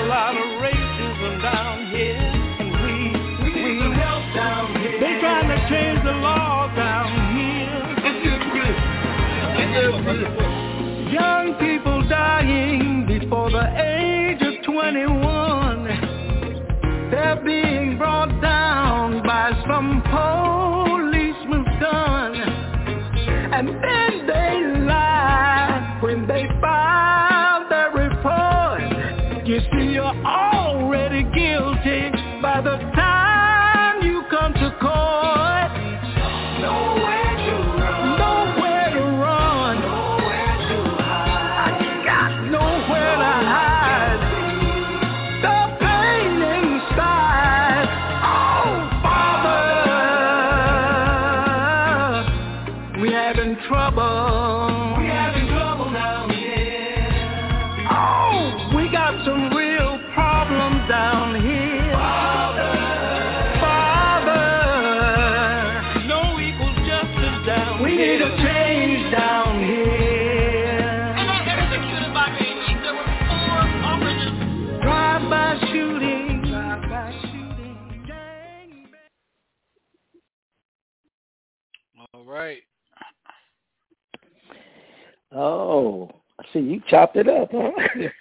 chopped it up, huh?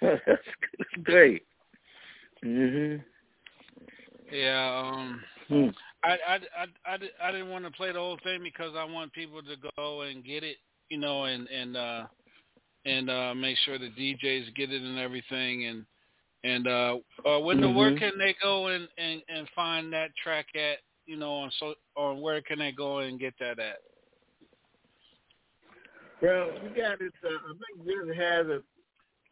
That's great. Mhm. Yeah. Um. Hmm. I, I, I, I, I didn't want to play the whole thing because I want people to go and get it, you know, and and uh, and uh, make sure the DJs get it and everything. And and uh, uh, when the where can they go and, and and find that track at, you know, on so or where can they go and get that at? Well, we got it. Uh, I think Jimmy has it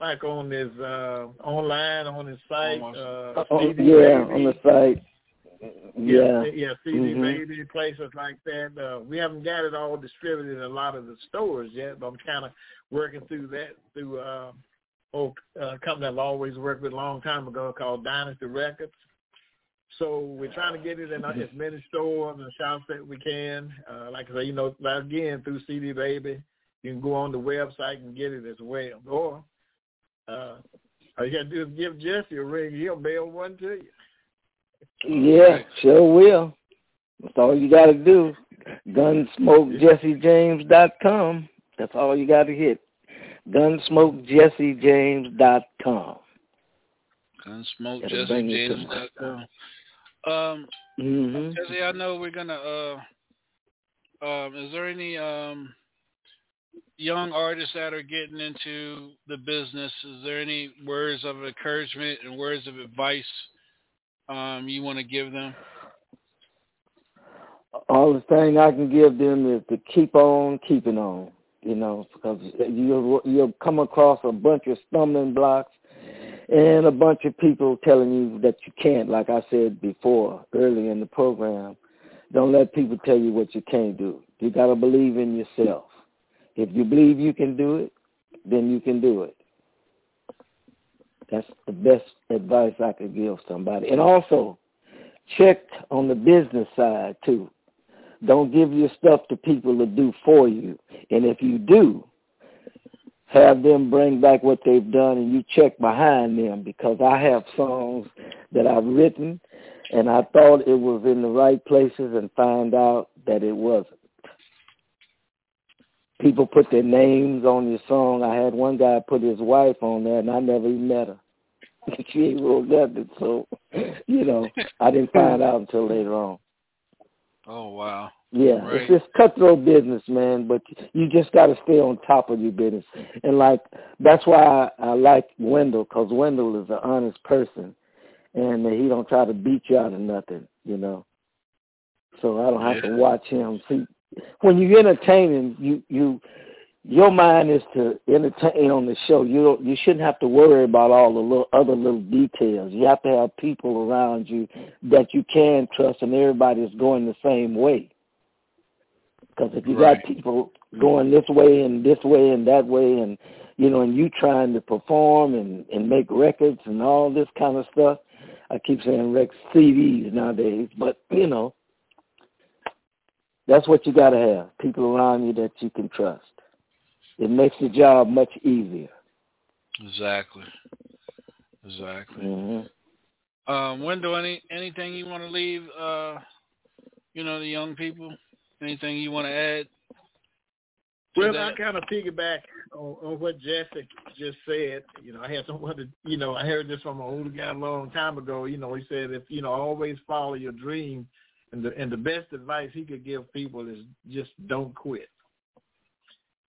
like on his uh, online on his site. Uh, Oh, CD yeah, Baby. on the site. Yeah, Yeah. yeah, CD Mhm. Baby, places like that. Uh, we haven't got it all distributed in a lot of the stores yet, but I'm kind of working through that through uh, old uh, company I've always worked with a long time ago called Dynasty Records. So we're trying to get it in as many stores and shops that we can. Uh, like I say, you know, like again through CD Baby, you can go on the website and get it as well. Or uh, all you got to do is give Jesse a ring; he'll mail one to you. Yeah, sure will. That's all you got to do. GunsmokeJesseJames.com. That's all you got to hit. GunsmokeJesseJames.com. That'll bring you to GunsmokeJesseJames.com. Um, Mhm. Jesse, I know we're gonna. Uh, um, is there any um, young artists that are getting into the business? Is there any words of encouragement and words of advice um, you want to give them? all the thing I can give them is to keep on keeping on, you know, because you'll you'll come across a bunch of stumbling blocks and a bunch of people telling you that you can't. Like I said before, early in the program, don't let people tell you what you can't do. You got to believe in yourself. If you believe you can do it, then you can do it. That's the best advice I could give somebody. And also, check on the business side too. Don't give your stuff to people to do for you. And if you do, have them bring back what they've done and you check behind them because I have songs that I've written and I thought it was in the right places and find out that it wasn't. People put their names on your song. I had one guy put his wife on there and I never even met her. she ain't wrote nothing, so you know, I didn't hmm. find out until later on. Oh wow. Yeah, Right. it's just cutthroat business, man. But you just got to stay on top of your business, and like that's why I, I like Wendell because Wendell is an honest person, and he don't try to beat you out of nothing, you know. So I don't have to watch him. See, when you're entertaining, you you your mind is to entertain on the show. You don't, you shouldn't have to worry about all the little other little details. You have to have people around you that you can trust, and everybody's going the same way. Because if you Right. got people going this way and this way and that way, and you know, and you trying to perform and and make records and all this kind of stuff, I keep saying rec CDs nowadays, but you know, That's what you got to have. People around you that you can trust. It makes the job much easier. Exactly. Exactly. Mm-hmm. Um, Wendell, any anything you want to leave? Uh, you know, the young people. Anything you want to add? Well, that? I kind of piggyback on, on what Jessica just said. You know, I had someone to, you know, I heard this from an older guy a long time ago. You know, he said if you know always follow your dream, and the and the best advice he could give people is just don't quit,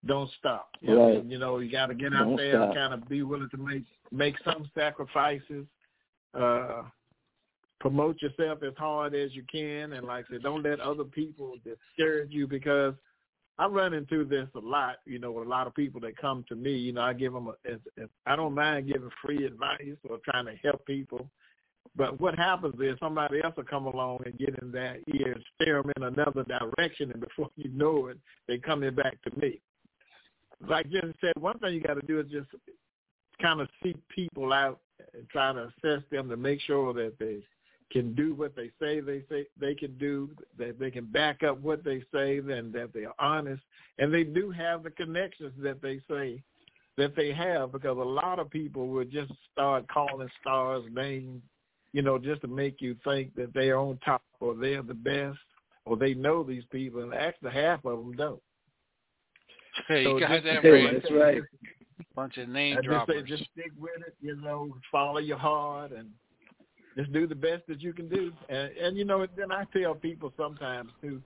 don't stop. You know, Right. you know, you got to get out Don't there stop. and kind of be willing to make make some sacrifices. Uh, promote yourself as hard as you can, and like I said, don't let other people discourage you because I run into this a lot, you know, with a lot of people that come to me. You know, I give them, a, if, if, I don't mind giving free advice or trying to help people. But what happens is somebody else will come along and get in their ear and steer them in another direction, and before you know it, they're coming back to me. Like Jen said, one thing you got to do is just kind of seek people out and try to assess them to make sure that they can do what they say they say they can do, that they can back up what they say, and that they are honest, and they do have the connections that they say that they have. Because a lot of people will just start calling stars names, you know, just to make you think that they are on top or they're the best or they know these people, and actually half of them don't. Hey, So you got that right. that's right. Bunch of name I just droppers. say just stick with it, you know, follow your heart and just do the best that you can do. And and you know, then I tell people sometimes too,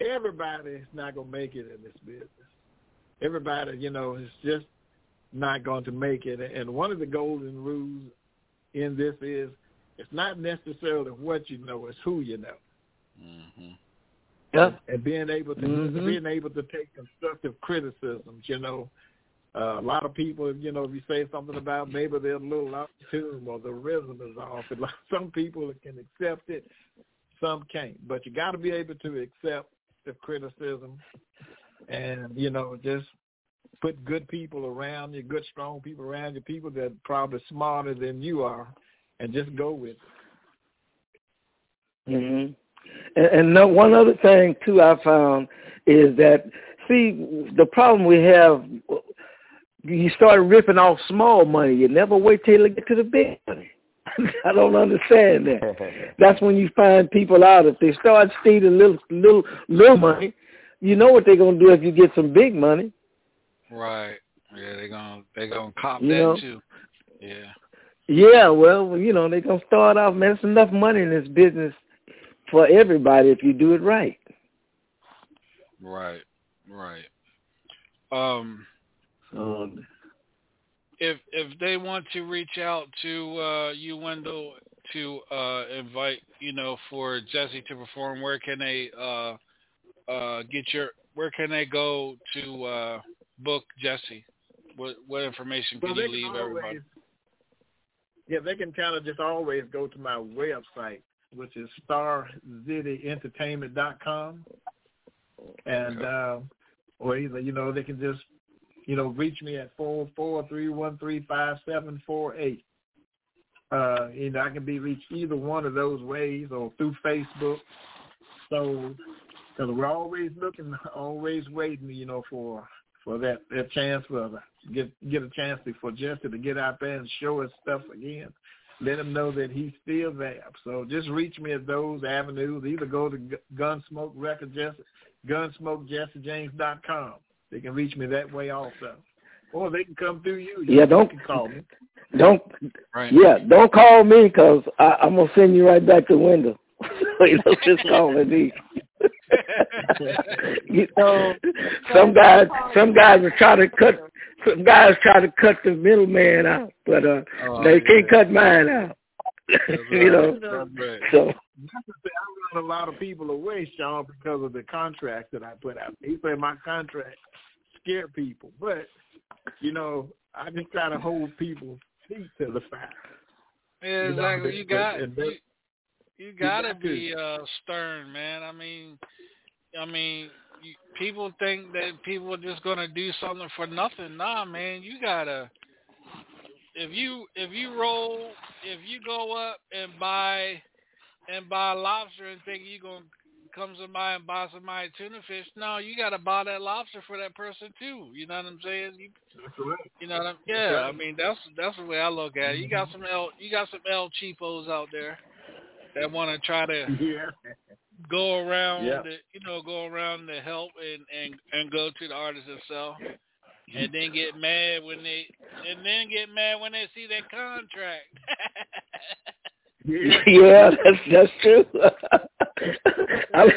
everybody's not gonna make it in this business. Everybody, you know, is just not going to make it. And one of the golden rules in this is it's not necessarily what you know, it's who you know. Mm-hmm. Yeah. And being able to Mhm. being able to take constructive criticisms, you know. Uh, a lot of people, you know, if you say something about maybe they're a little off tune or the rhythm is off, and like some people can accept it, some can't. But you got to be able to accept the criticism, and you know, just put good people around you, good strong people around you, people that are probably smarter than you are, and just go with it. hmm And, and no, one other thing too I found is that see the problem we have. You start ripping off small money. You never wait till you get to the big money. I don't understand that. That's when you find people out. If they start stealing little little little money, you know what they're gonna do if you get some big money. Right. Yeah, they're gonna they gonna cop You that know? too. Yeah. Yeah, well, you know, they're gonna start off, man, it's enough money in this business for everybody if you do it right. Right. Right. Um Um, if if they want to reach out to uh you Wendell to uh invite, you know, for Jesse to perform, where can they uh uh get your where can they go to uh book Jesse? What what information can Well, you they can leave always- everybody? Yeah, they can kind of just always go to my website, which is starcityentertainment.com. And, uh, or either, you know, they can just, you know, reach me at four four three one three five seven four eight. Uh, you know, I can be reached either one of those ways or through Facebook. So, because we're always looking, always waiting, you know, for for that that chance for the, get get a chance to- for Jesse to get out there and show his stuff again. Let him know that he's still there. So just reach me at those avenues. Either go to Gu- Gunsmoke Record Jesse, GunsmokeJesseJames.com. They can reach me that way also, or they can come through you. You Yeah, don't- can call me. Don't Right. yeah, don't call me because I'm gonna send you right back to the window. you know, just calling me. You know, some guys, some guys are trying to cut. Some guys try to cut the middleman out, but uh, Oh, they yeah. can't cut mine out. you know, right. so That's the. I run a lot of people away, Sean, because of the contracts that I put out. He said my contract scare people, but you know, I just try to hold people's feet to the fire. Yeah, You know, exactly. You got and they- you, you gotta got to. be uh stern, man. I mean, I mean, you, people think that people are just gonna do something for nothing. Nah, man, you gotta. If you if you roll if you go up and buy and buy lobster and think you're gonna comes to and buy somebody tuna fish. No, you got to buy that lobster for that person too. You know what I'm saying? You, you know what I'm? Yeah, I mean that's that's the way I look at it. You got some L, you got some L cheapos out there that want to try to Yeah. Go around, Yeah. the, you know, go around to help and and and go to the artist itself, and then get mad when they and then get mad when they see that contract. Yeah, that's that's true. I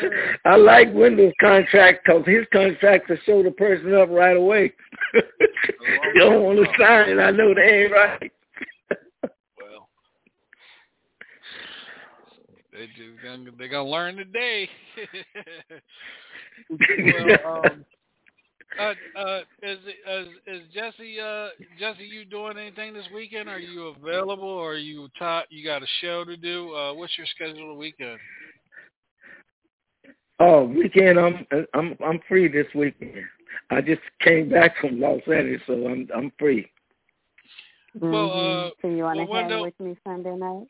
I like Wendell's contract because his contract to show the person up right away. Oh, you don't want to sign it. I know they ain't right. well, they do. gonna- They gonna learn today. well, um, uh, uh, is is is Jesse uh Jesse you doing anything this weekend? Are you available? Or are you taught you got a show to do? Uh, what's your schedule the weekend? Oh, weekend I'm I'm I'm free this weekend. I just came back from Los Angeles, so I'm I'm free. Well, uh, so you want to well, hang with me Sunday night?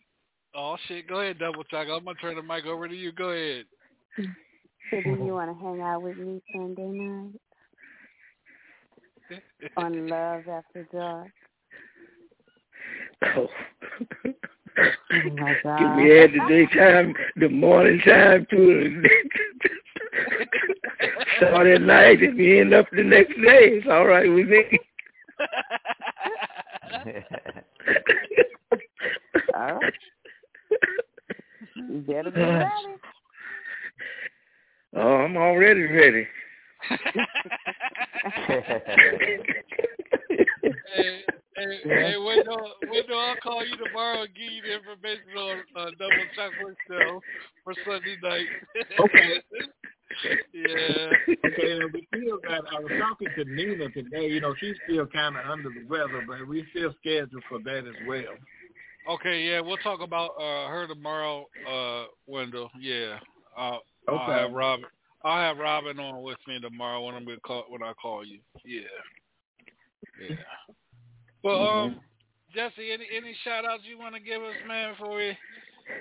Oh shit! Go ahead, double talk. I'm gonna turn the mic over to you. Go ahead. So do you want to hang out with me Sunday night on Love After Dark? Oh. Oh my Give God! me add the daytime, the morning time to start at night and we end up the next day. It's all right with me. All right. You better be ready. Oh, I'm already ready. hey, hey, hey, wait, no, wait, no, I'll call you tomorrow and give you the information on uh, double chocolate show for Sunday night. Okay. yeah. Okay, and we still got. I was talking to Nina today. You know, she's still kind of under the weather, but we still scheduled for that as well. Okay, yeah, we'll talk about uh her tomorrow, uh, Wendell. Yeah. I'll, I'll have Robin. I'll have Robin on with me tomorrow when I'm gonna call when I call you. Yeah. Yeah. Well, um, Jesse, any any shout outs you want to give us, man, before we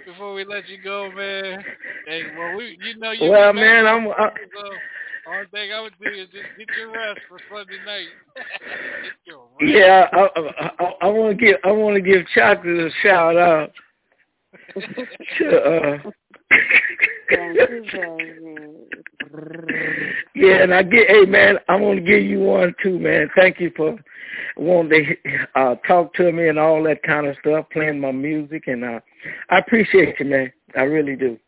before we let you go, man? Hey, well, we you know you. Well, man, I'm- I- only thing I would do is just get your rest for Sunday night. Yeah, I I, I, want to give I want to give Chocolate a shout out. uh, yeah, and I get hey man, I want to give you one too, man. Thank you for wanting to uh, talk to me and all that kind of stuff, playing my music, and uh, I appreciate you, man. I really do.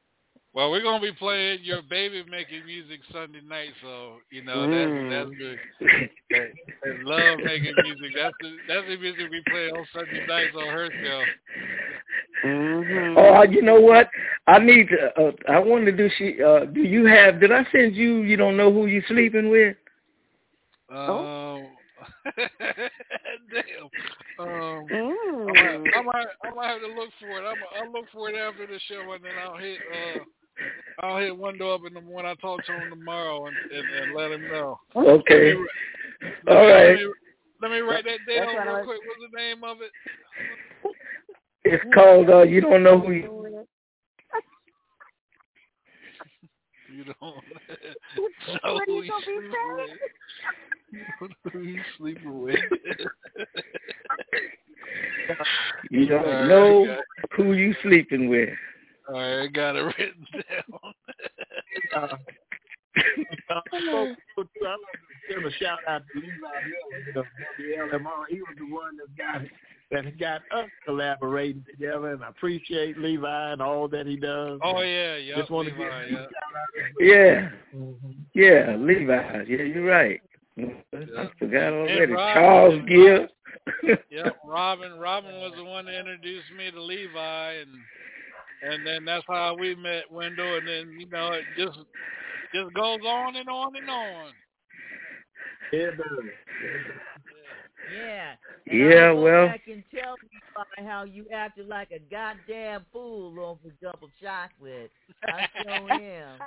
Well, we're gonna be playing your baby making music Sunday night, so you know Mm. that's that's good. That, that love making music. That's the that's the music we play on Sunday nights on her show. Mm-hmm. Oh, you know what? I need to. Uh, I wanted to do. She. Uh, do you have? Did I send you? You don't know who you sleeping with? Um, damn. Um, Mm. I might, I might I might have to look for it. I'm, I'll look for it after the show, and then I'll hit uh I'll hit Wendell up in the morning. I talk to him tomorrow and, and, and let him know. Okay. Let me, All right. Let me, let me write that down real was- quick. What's the name of it? It's called. Uh, you don't know who. You, You don't know What who you you gonna be saying? sleeping with. who you sleeping with? you don't know who you sleeping with. All right, I got it written down. Uh, I spoke to- I like to give a shout out to Levi Miller, you know, from the LMR. He was the one that got that got us collaborating together, and I appreciate Levi and all that he does. oh yeah, yeah. Just want to give Levi, him yeah. shout out. Yeah, Mhm. yeah, Levi. Yeah, you're right. I forgot already. Rob- Charles Gibbs. Yep, Robin. Robin was the one that introduced me to Levi, and and then that's how we met Wendell, and then you know it just just goes on and on and on. Yeah, brother. Yeah. And Yeah, I'll go well- back and tell me how you acted like a goddamn fool over double chocolate. I sure am.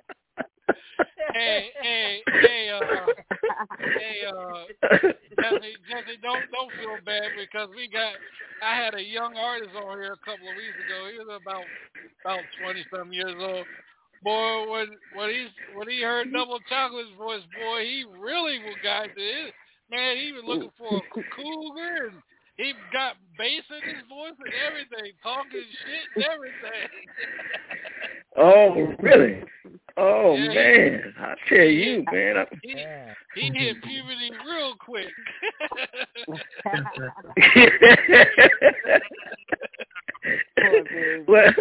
hey, hey, hey, uh, hey, uh, Jesse, Jesse, don't don't feel bad because we got. I had a young artist on here a couple of weeks ago. He was about about twenty some years old. Boy, when when he when he heard Double Chocolate's voice, boy, he really got to it. Man, he was looking for a cougar and he got bass in his voice and everything, talking shit and everything. oh, really? Oh Yeah, he- man, I tell you, man. I, He, he hit puberty real quick. well,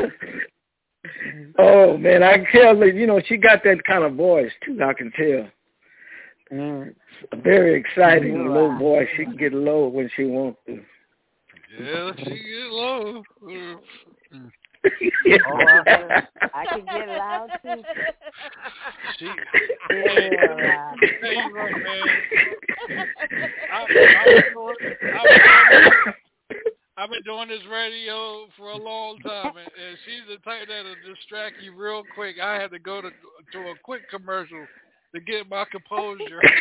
oh man, I can tell that you know she got that kind of voice too. I can tell. Mm, very exciting low voice. She can get low when she wants to. yeah, she get low. Oh, I can, I can get loud too. She, Yeah. Tell you what, man. I, I was doing, I was doing, I've been doing this radio for a long time, and, and she's the type that'll distract you real quick. I had to go to to a quick commercial to get my composure.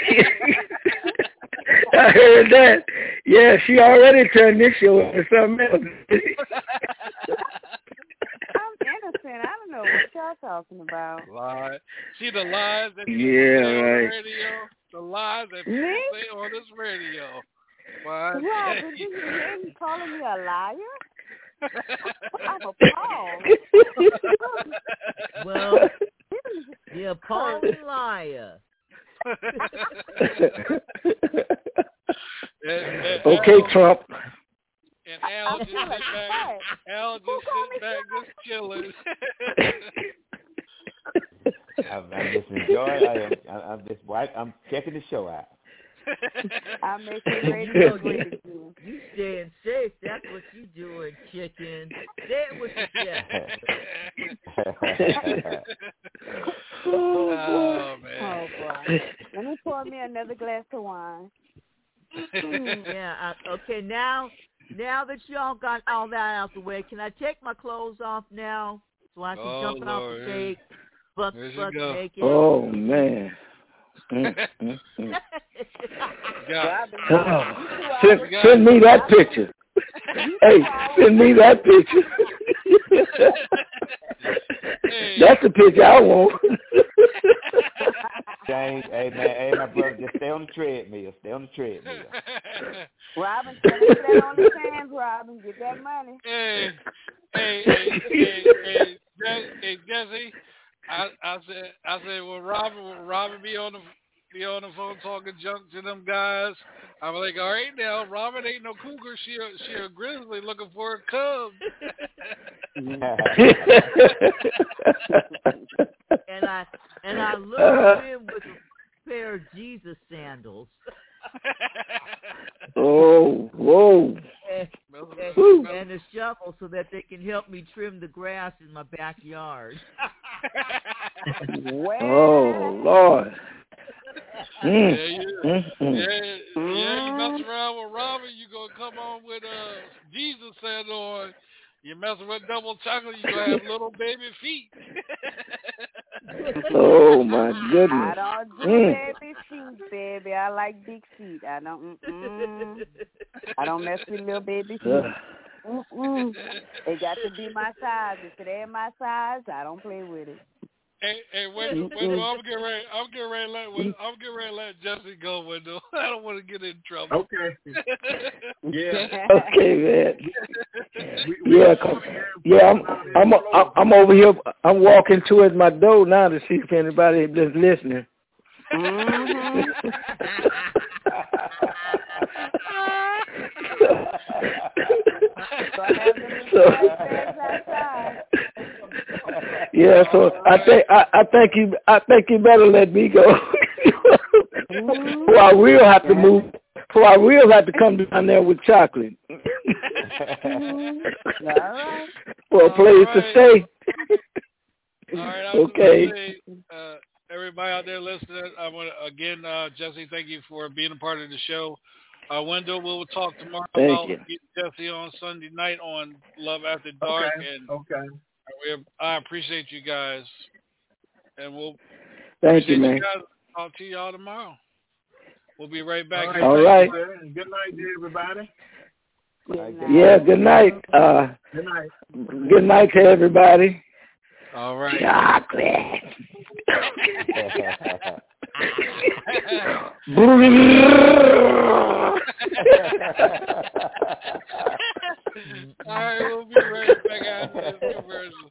I heard that. Yeah, she already turned this show into something else. I'm innocent. I don't know what y'all talking about. Lie. See the lies that people Yeah, say on the radio? The lies that people Me? say on this radio. Why? Robin, did you hear me calling me a liar? I'm appalled. Well, the appalling liar. And- and okay, Trump. And Al just sit back. Al just sit back, just chilling. I'm, I'm just enjoying. I am. I'm, I'm just. I'm checking the show out. I'm making You radio know, great you, again. you staying safe. That's what you doing, chicken. Say it with your chest. oh Oh man. boy. Let me pour me another glass of wine. yeah. Uh, okay. Now, now that y'all got all that out the way, can I take my clothes off now so I can Oh, jump it off the stage? Buck, There she buck go. naked. Oh man. Mm, mm, mm. Got Oh, send, send me that picture. hey, send me that picture. That's the picture I want. James, hey man, hey my brother, just stay on the treadmill. Stay on the treadmill. Robin, tell me that on the sands, Robin. Get that money. Hey, hey, hey, hey, hey, Je- hey, Jesse. I, I said, I said, well, Robin, will Robin be on the be on the phone talking junk to them guys? I'm like, all right now, Robin ain't no cougar. She a, she a grizzly looking for a cub. and I and I looked at him with a pair of Jesus sandals. Oh, whoa. and, and, and a shovel so that they can help me trim the grass in my backyard. Oh, Lord. Mm, Yeah, you, mm, mm. yeah, yeah. You mess around with Robin, you gonna come on with uh Jesus sandal on. You messing with double chocolate, you gonna have little baby feet. Oh, my goodness! I goodness. don't do Mm. baby feet, baby. I like big feet. I don't. Mm-mm. I don't mess with little baby feet. Mm-mm. They got to be my size. If it ain't my size, I don't play with it. Hey, hey, wait, wait, no, I'm getting ready. I'm getting ready to let. Mm. I'm getting ready to let Jesse go, Wendell. I don't want to get in trouble. Okay. Yeah. Okay, man. Yeah, 'cause- yeah, I'm, I'm, I'm, I'm over here. I'm walking towards my door now to see if anybody is listening. so, yeah, so I think I, I think you I think you better let me go. or I will have to move. For I will have to come down there with chocolate. For a place to stay. All right, Okay. say, uh, everybody out there listening, I want to again, uh, Jesse, thank you for being a part of the show. Uh, Wendell, we'll talk tomorrow Thank about you. Jesse on Sunday night on Love After Dark, Okay. and Okay. We, I appreciate you guys, and we'll Thank you, appreciate man. you guys. Talk to y'all tomorrow. We'll be right back. All right. Good night to everybody. Yeah, good night. Uh, Good night. good night to everybody. All right. Chocolate. All right, we'll be right back after this commercial.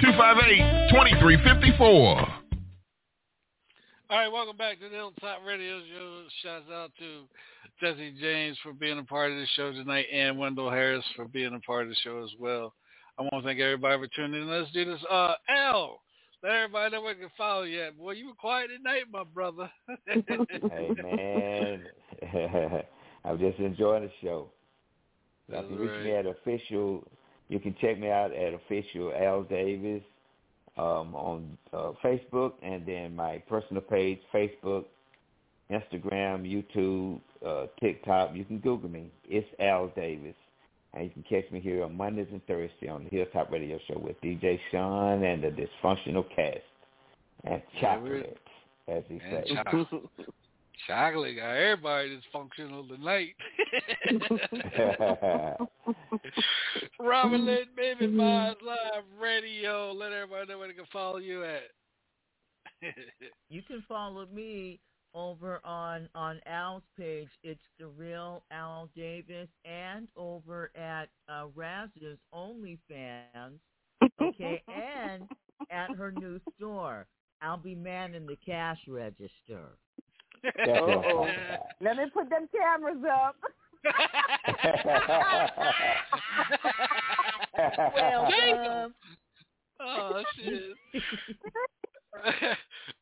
258 2354. All right, welcome back to the Hilltop Radio Show. Shouts out to Jesse James for being a part of the show tonight and Wendell Harris for being a part of the show as well. I want to thank everybody for tuning in. Let's do this. Uh, Al, let everybody know where they can follow you at. Boy, you were quiet tonight, my brother. hey man, I'm just enjoying the show. You That's can reach me at official. You can check me out at official Al Davis um, on uh, Facebook, and then my personal page, Facebook, Instagram, YouTube, uh, TikTok. You can Google me. It's Al Davis, and you can catch me here on Mondays and Thursdays on the Hilltop Radio Show with DJ Sean and the Dysfunctional Cast and Yeah, chocolate, as he says. chocolate. Chocolate got everybody that's functional tonight. Robin Lynn, Baby Minds Live Radio. Let everybody know where they can follow you at. You can follow me over on on Al's page. It's the real Al Davis, and over at uh, Raz's OnlyFans. Okay, and at her new store. I'll be manning the cash register. Uh-oh. Let me put them cameras up. Welcome. oh shit.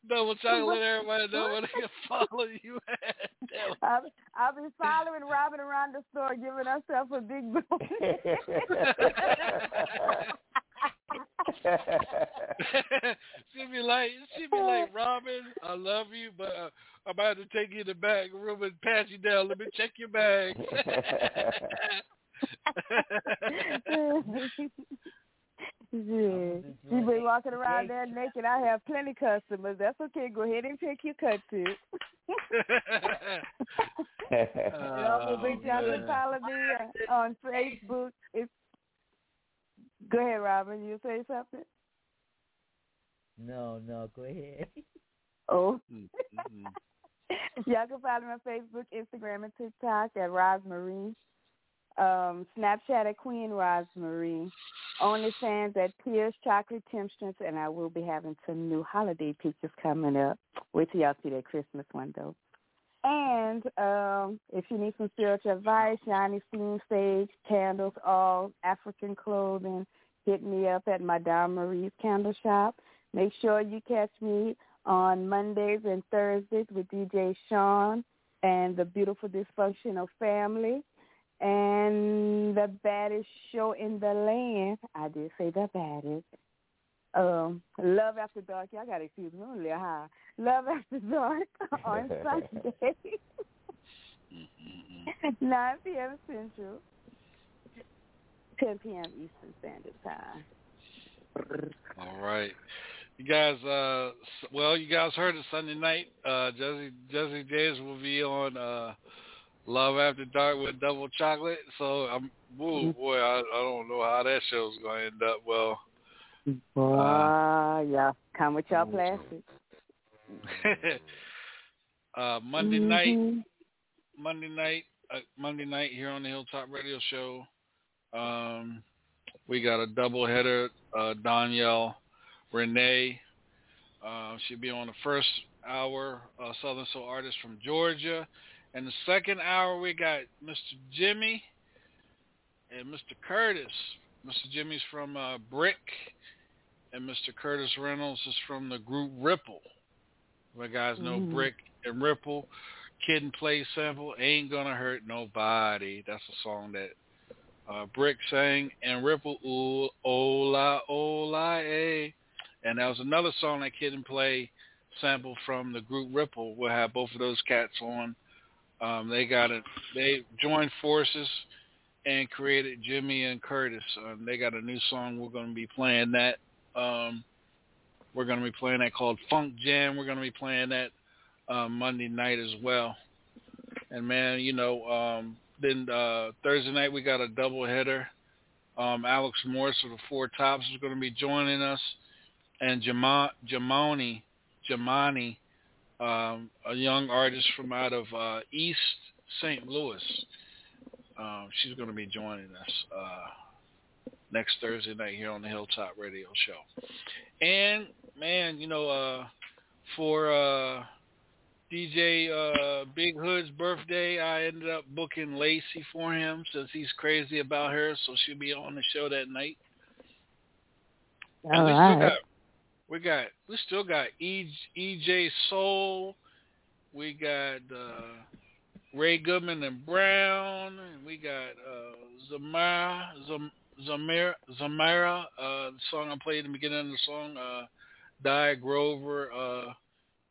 Double chocolate, let everybody know where they can follow you at. I'll, I'll be following Robin around the store, giving herself a big she be like, she be like, Robin, I love you, but uh, I'm about to take you to the back room and pat you down. Let me check your bag. yeah. You be walking around there naked. I have plenty customers. That's okay. Go ahead and take your cut too. and also, Big John can follow me on Facebook. It's Go ahead, Robin. You say something? No, no, go ahead. Oh. Y'all can follow me on Facebook, Instagram, and TikTok at Rosemarie. Um, Snapchat at Queen Rosemarie. OnlyFans at Pierce Chocolate Temptress, and I will be having some new holiday pictures coming up. Wait till y'all see that Christmas one though. And um, if you need some spiritual advice, Yoni Steam Sage, candles, all African clothing, hit me up at Madame Marie's Candle Shop. Make sure you catch me on Mondays and Thursdays with DJ Sean and the beautiful dysfunctional family and the baddest show in the land. I did say the baddest. Um, Love After Dark. Y'all got to excuse me. I'm a little high. Love After Dark on Sunday. 9 p.m. Central, 10 p.m. Eastern Standard Time. All right. You guys, uh, well, you guys heard it Sunday night. Uh, Jesse, Jesse James will be on uh, Love After Dark with Double Chocolate. So I'm, woo, boy, I, I don't know how that show's going to end up. Well, Wow, yeah. Come with y'all plastic. uh, Monday night, Monday night, uh, Monday night here on the Hilltop Radio Show. Um, we got a double header. Uh, Danielle, Renee. Uh, she'll be on the first hour. Uh, Southern Soul artist from Georgia, and the second hour we got Mr. Jimmy and Mr. Curtis. Mr. Jimmy's from uh, Brick, and Mr. Curtis Reynolds is from the group Ripple. You guys know Mhm. Brick and Ripple. Kid and Play sample, Ain't Gonna Hurt Nobody. That's a song that uh, Brick sang, and Ripple, Ooh, Ola, Ola, A. And that was another song that Kid and Play sample from the group Ripple. We'll have both of those cats on. Um, they got it. They joined forces and created Jimmy and Curtis. Um, they got a new song. We're going to be playing that. Um, we're going to be playing that called Funk Jam. We're going to be playing that um, Monday night as well. And man, you know, um, then uh, Thursday night we got a double header. Um, Alex Morris of the Four Tops is going to be joining us, and Jama- Jamoni, Jamani, um, a young artist from out of uh, East St. Louis. Um, she's going to be joining us uh, next Thursday night here on the Hilltop Radio Show. And man, you know, uh, for uh, DJ uh, Big Hood's birthday, I ended up booking Lacey for him since he's crazy about her, so she'll be on the show that night. All and we right. still got we got we still got e, EJ Soul, we got uh, Ray Goodman and Brown, and we got uh, Zamara Zam, Zamira Zamira. Uh, the song I played in the beginning of the song, uh, Grover, uh,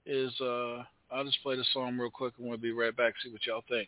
is. Uh, I'll just play the song real quick, and we'll be right back. See what y'all think.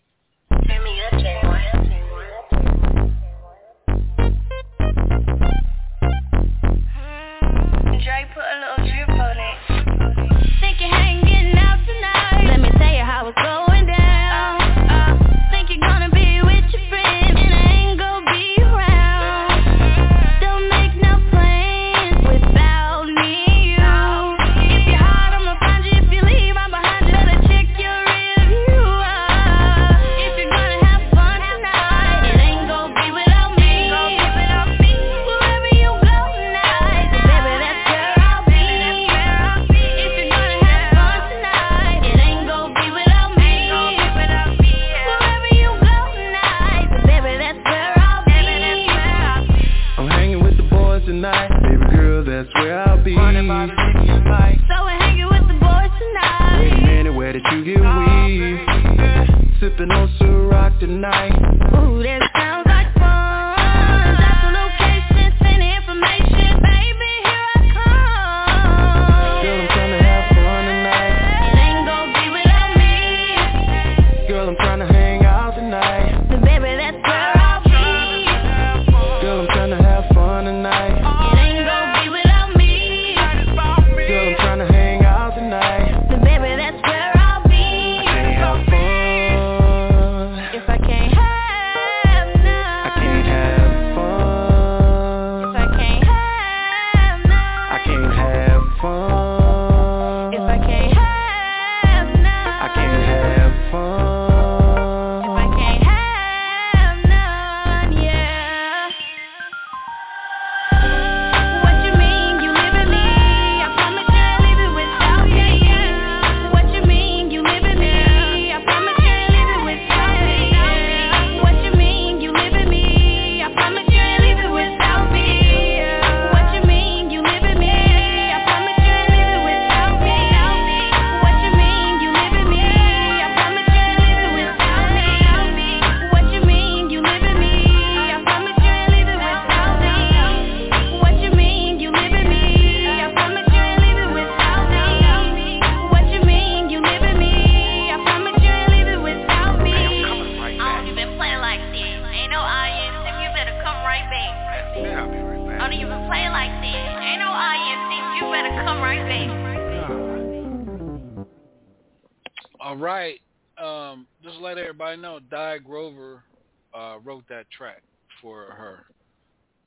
Track for her.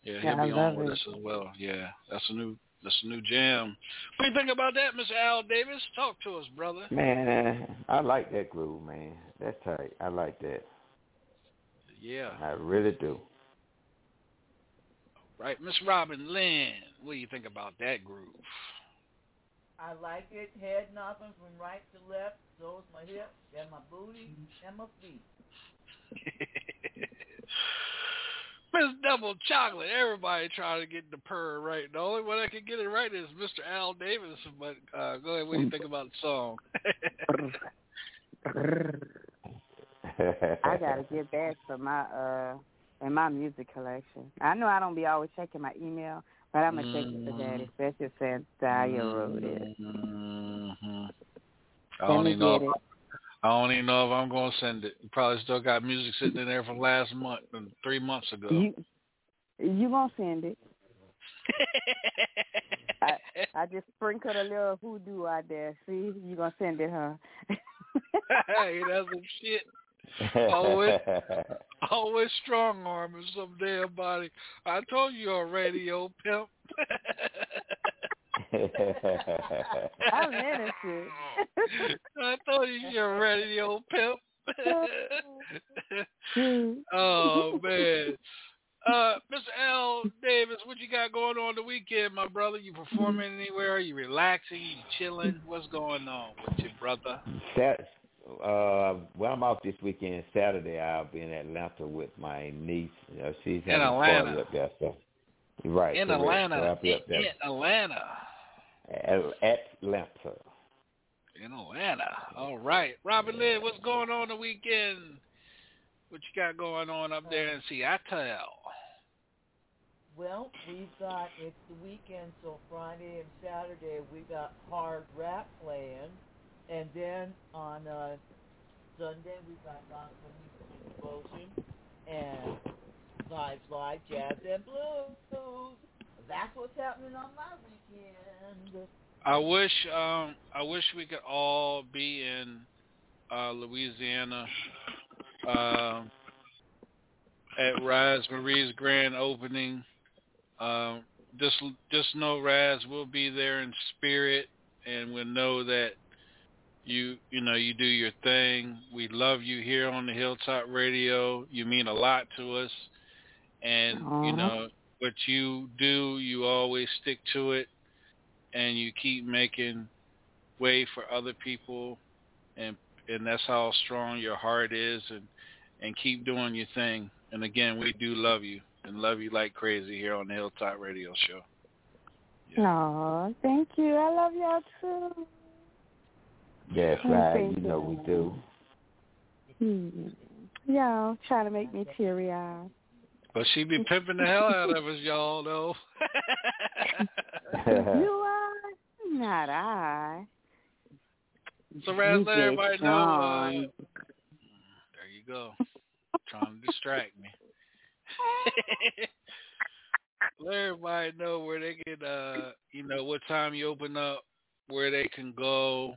Yeah, he'll Yeah, be on love with it. us as well. Yeah, that's a new that's a new jam. What do you think about that, Mr. Al Davis? Talk to us, brother. Man, I like that groove, man. That's tight. I like that. Yeah. I really do. Right, Miss Robin Lynn. What do you think about that groove? I like it head knocking from right to left, so is my hips and my booty and my feet. Miss Double Chocolate. Everybody trying to get the purr right. The only one I can get it right is Mr. Al Davis. But uh, go ahead. What do you think about the song? I gotta get that for my uh in my music collection. I know I don't be always checking my email, but I'm gonna check it for that, especially since Dahlia wrote it. Mm-hmm. I don't even know. get If, it. I don't even know if I'm gonna send it. You probably still got music sitting in there from last month and three months ago. You you gonna send it? I I just sprinkled a little hoodoo out there. See, you gonna send it, huh? hey, that's some shit. Always, always strong arming some damn body. I told you a radio pimp. I'm innocent. I thought you you're a radio pimp. oh man. Uh, Mr. Al Davis, what you got going on the weekend, my brother? You performing anywhere? you relaxing? you chilling? What's going on with you, brother? Sat, uh, well, I'm off this weekend. Saturday, I'll be in Atlanta with my niece. You know, she's having a Atlanta. party up there. So, right. in correct. So Atlanta. I'll be up In, there. in Atlanta. At Atlanta. In Atlanta. All right. Robert Lynn, what's going on the weekend? What you got going on up there in Seattle? Well, we've got it's the weekend, so Friday and Saturday we got hard rap playing, and then on uh, Sunday we've got gospel music devotion and live live jazz and blues. That's what's happening on my weekend. I wish um I wish we could all be in uh Louisiana um at Raz Marie's grand opening. Um just just know Raz will be there in spirit and we'll know that you you know you do your thing. We love you here on the Hilltop Radio. You mean a lot to us. And you know what you do, you always stick to it and you keep making way for other people and and that's how strong your heart is and and keep doing your thing and again we do love you and love you like crazy here on the hilltop radio show Aw, thank you. I love y'all too. Yes, Oh, right. You know we do. Hmm. Y'all trying to make me teary eyed. But she be pimping the hell out of us y'all though. You are not I. so Raz, let everybody know uh, there you go. Trying to distract me. Let everybody know where they can uh you know what time you open up where they can go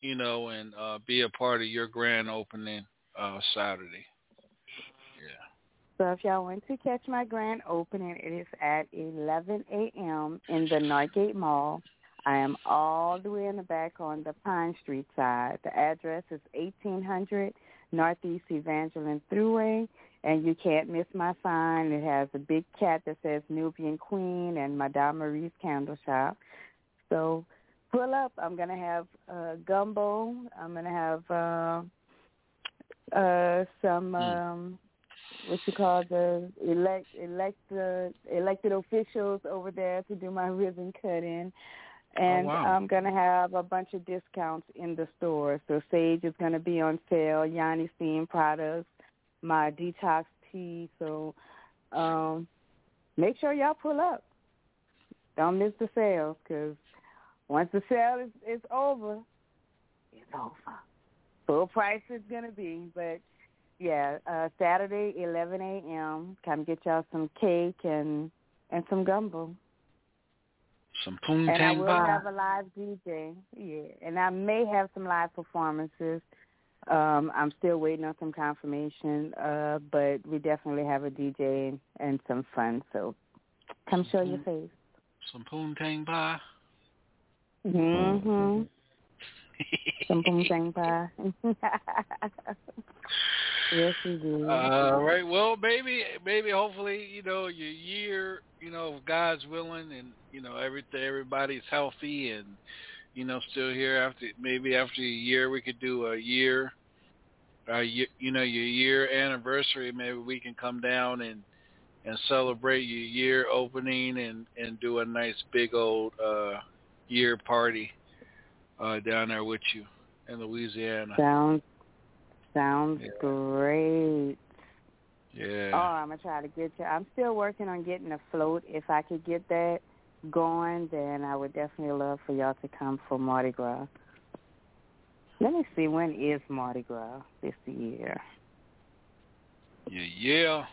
you know and uh be a part of your grand opening uh saturday So if y'all want to catch my grand opening, it is at 11 a.m. in the Northgate Mall. I am all the way in the back on the Pine Street side. The address is 1800 Northeast Evangeline Thruway, and you can't miss my sign. It has a big cat that says Nubian Queen and Madame Marie's Candle Shop. So pull up. I'm gonna have uh, gumbo. I'm gonna have uh, uh, some. Um, what you call the elect elect uh, elected officials over there to do my ribbon cutting. And wow. I'm gonna have a bunch of discounts in the store. So Sage is gonna be on sale, Yoni Steam products, my detox tea. So um make sure y'all pull up. Don't miss the sales because once the sale is, is over, it's over. Full price is gonna be, but yeah, uh Saturday, 11 a.m. Come get y'all some cake and and some gumbo. some And I poontang will pie have a live DJ. Yeah, and I may have some live performances. Um, I'm still waiting on some confirmation, uh, but we definitely have a DJ and, some fun. So come show your face. some poontang pie Mm-hmm. Some boom pie. yes, we do. All right. Well, maybe, maybe, hopefully, you know, your year, you know, if God's willing, and you know, everything, everybody's healthy, and you know, still here after maybe after a year, we could do a year, uh, you, you know, your year anniversary. Maybe we can come down and and celebrate your year opening and and do a nice big old uh year party uh down there with you. in Louisiana. Sounds sounds Yeah. great. Yeah. Oh, I'm gonna try to get you. I'm still working on getting a float. If I could get that going, then I would definitely love for y'all to come for Mardi Gras. Let me see when is Mardi Gras this year. Yeah, yeah.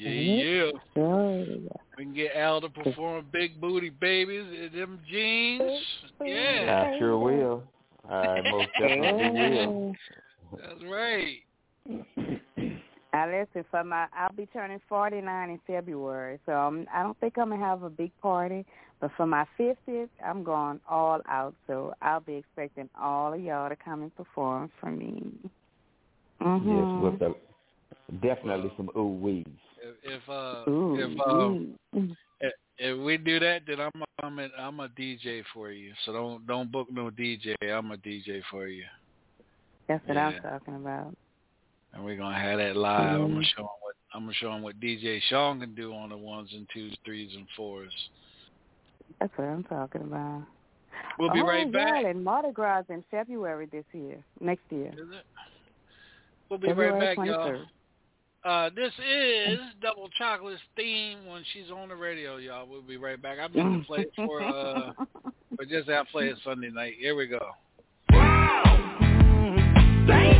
Yeah, Mhm. yeah. Sure. We can get Al to perform Big Booty Babies in them jeans. Yeah. I sure will. I most definitely will. That's right. I listen for my. I'll be turning 49 in February, so I'm, I don't think I'm gonna have a big party. But for my 50th, I'm going all out. So I'll be expecting all of y'all to come and perform for me. Mm-hmm. Yes, with the definitely some ooh wees. If, if uh Ooh, if um if, if we do that, then I'm a, I'm a, I'm a DJ for you. So don't don't book no DJ. I'm a DJ for you, That's what I'm talking about. and we're gonna have that live. I'm Mhm. gonna show 'em what I'm gonna show 'em what DJ Sean can do on the ones and twos, threes and fours. That's what I'm talking about. We'll be oh, right back. Yeah, and Mardi Gras in February this year, next year. Is it? We'll be February right back, 23rd. y'all. Uh, this is Double Chocolate's theme when she's on the radio, y'all. We'll be right back. I'm going to play it for uh but just I play it Sunday night. Here we go. Can't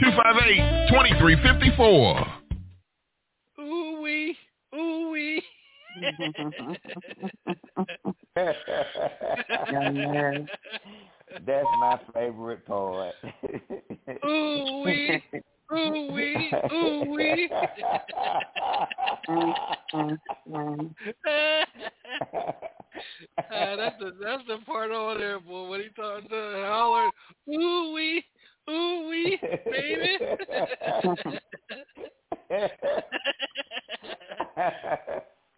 337-258-2354. Ooh wee, ooh wee. That's my favorite part. Ooh wee, ooh wee, ooh wee. Uh, that's the that's the part on there, boy. When he talking to holler, ooh wee, ooh wee, baby.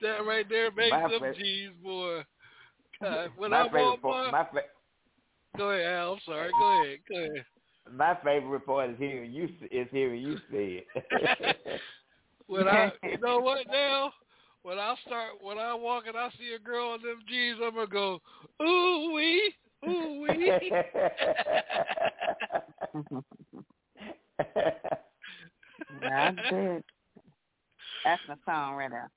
that right there makes My them fa- G's, boy. God, when my I favorite walk part, by, my, fa- go ahead, Al. I'm sorry. Go ahead. Go ahead. my favorite part is hearing you is hearing you say it. When I, you know what now? When I start, when I walk and I see a girl in them jeans, I'm gonna go, ooh wee, ooh wee. That's it. That's the song right there.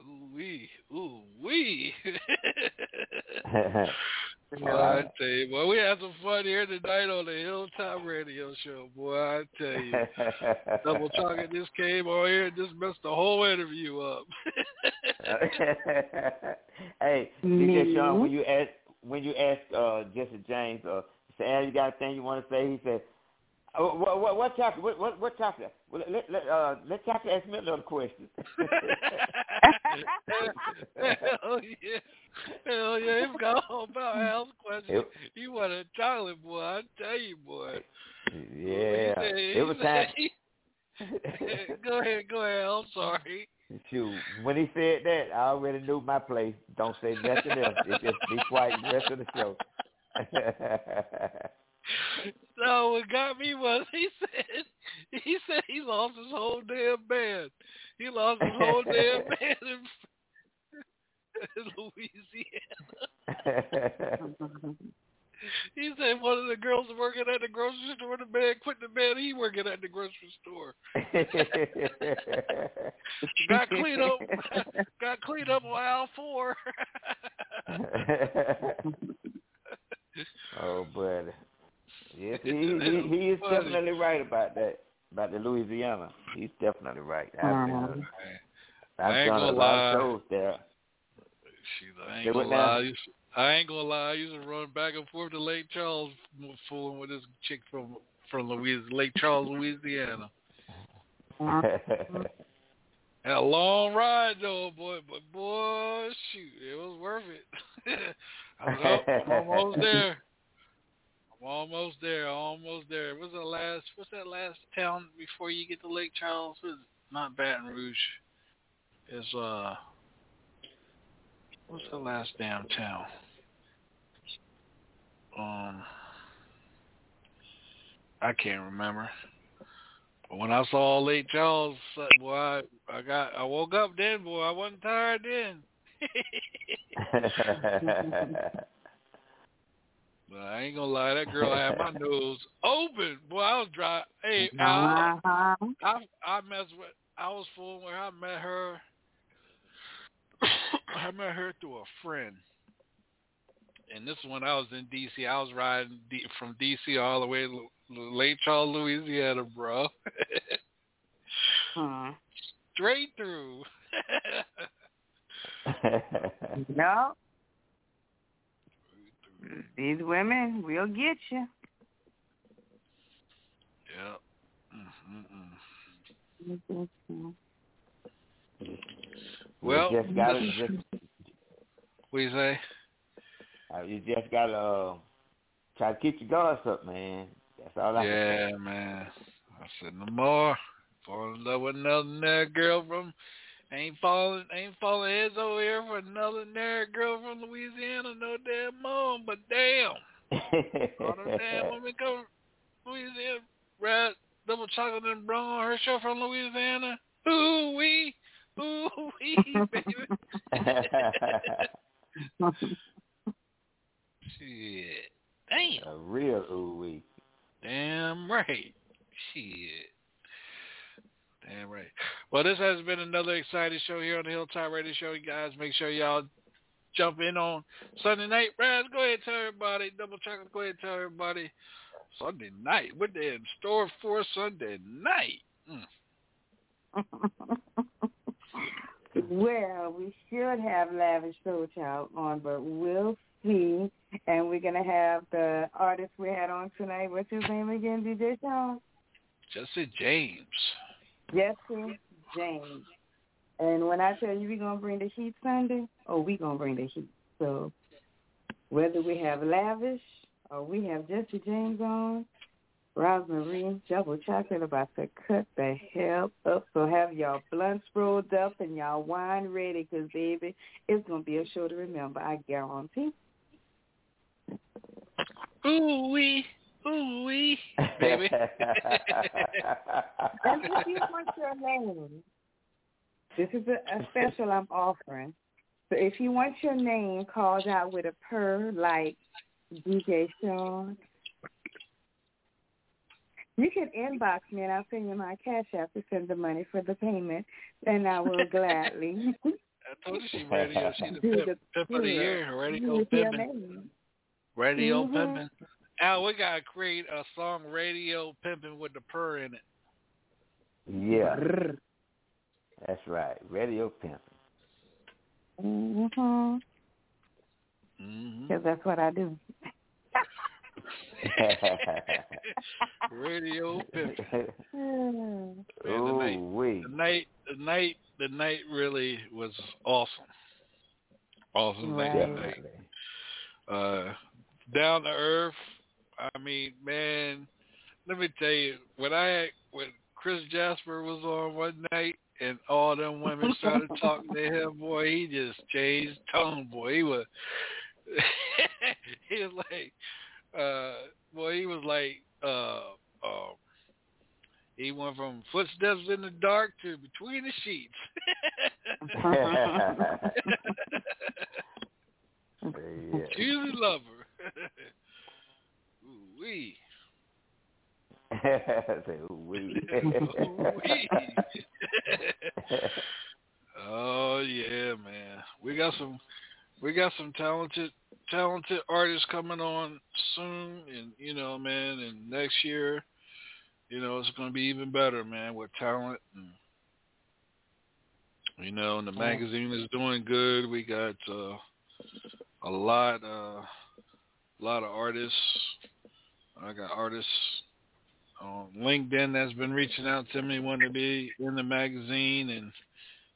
Ooh wee, ooh wee. Boy, I tell you, boy, we had some fun here tonight on the Hilltop Radio Show. Boy, I tell you, double talking just came on here and just messed the whole interview up. hey, DJ Sean, when you ask when you ask uh, Jesse James, uh, say, Al, you got a thing you want to say? He said, oh, what, what, what chapter? What, what, what chapter? Well, let, let, uh, let chapter ask me another question. Hell yeah. Hell yeah, he forgot all about Al's question. It- He want a chocolate boy, I tell you, boy. yeah, He said- it was he time. said- go ahead, go ahead, I'm sorry. Shoot, when he said that, I already knew my place. Don't say nothing else. It just be quiet the rest of the show. No, what got me was he said he said he lost his whole damn band. He lost his whole damn band in, in Louisiana. He said one of the girls working at the grocery store, the man quit the man he working at the grocery store. got cleaned up got cleaned up on aisle four. oh, buddy. Yes, he he, he is Funny. definitely right about that. About the Louisiana, he's definitely right. I've been, Mhm. I've I ain't done a gonna lot lie. of shows there. Shoot, I ain't gonna lie. I, used, I ain't gonna lie. I used to run back and forth to Lake Charles, fooling with this chick from from Louisiana, Lake Charles, Louisiana. Had a long ride though, boy. But boy, shoot, it was worth it. I was up, I'm almost there. I'm almost there. Almost there. What's the last? What's that last town before you get to Lake Charles? It's not Baton Rouge. It's uh. What's the last damn town? Um, I can't remember. But when I saw Lake Charles, uh, boy, I, I got, I woke up then, boy. I wasn't tired then. But I ain't gonna lie, that girl had my nose open. Boy, I was dry. Hey, I, Uh-huh. I, I messed with. I was fooling with her. I met her. I met her through a friend. And this is when I was in D.C. I was riding D, from D.C. all the way to L- Lake Charles, Louisiana, bro. Hmm. Straight through. No. These women will get you. yeah. Well, you just gotta just What you say? uh, you just gotta uh, try to keep your guards up, man. That's all I can Yeah, man. I said no more. Fall in love with another nerd girl from ain't falling ain't falling heads over here for another nerd girl from Louisiana no damn mom, but damn. All them damn women come from Louisiana Red Double Chocolate and Brown, her show from Louisiana. Ooh wee, ooh wee, baby. Shit, damn. A real ooh wee. Damn right. Shit. Damn right. Well, this has been another exciting show here on the Hilltop Radio Show. You guys, make sure y'all jump in on Sunday night. Raz, go ahead and tell everybody. Double Chocolate, go ahead and tell everybody. Sunday night. What they in store for Sunday night? Mm. well, we should have Lavish Soul Child on, but we'll see. And we're going to have the artist we had on tonight. What's his name again, DJ Sean? Jesse James. Jesse James. And when I tell you we're going to bring the heat Sunday, oh, we're going to bring the heat. So whether we have Lavish or we have Jesse James on, Rosemary, double chocolate about to cut the hell up. So have y'all blunts rolled up and y'all wine ready because, baby, it's going to be a show to remember, I guarantee. Ooh wee, ooh wee, baby. and if you want your name, this is a, a special I'm offering. So if you want your name called out with a purr like DJ Sean, you can inbox me and I'll send you my cash app to send the money for the payment, and I will gladly. I told you she radio. She's the pimp, pimp of the year. Radio pimping. Radio Mhm. pimping. Al, we gotta create a song, Radio Pimping with the purr in it. Yeah. That's right. Radio pimping. Mm-hmm. Mm-hmm. Because that's what I do. Radio pimping. Mm. Man, the night, wee. the night, the night, the night really was awesome. Awesome night Right. tonight. Uh, down to earth. I mean, man, let me tell you, when I when Chris Jasper was on one night and all them women started talking to him, boy, he just changed tone, boy. He was, he was like, uh, boy, he was like, uh, uh, he went from footsteps in the dark to between the sheets. yeah. Choosy lover. Ooh wee. Say, ooh wee. Oh yeah, man. We got some we got some talented talented artists coming on soon and you know, man, and next year, you know, it's gonna be even better, man, with talent and you know, and the magazine is doing good. We got uh a lot uh a lot of artists. I got artists on LinkedIn that's been reaching out to me wanting to be in the magazine and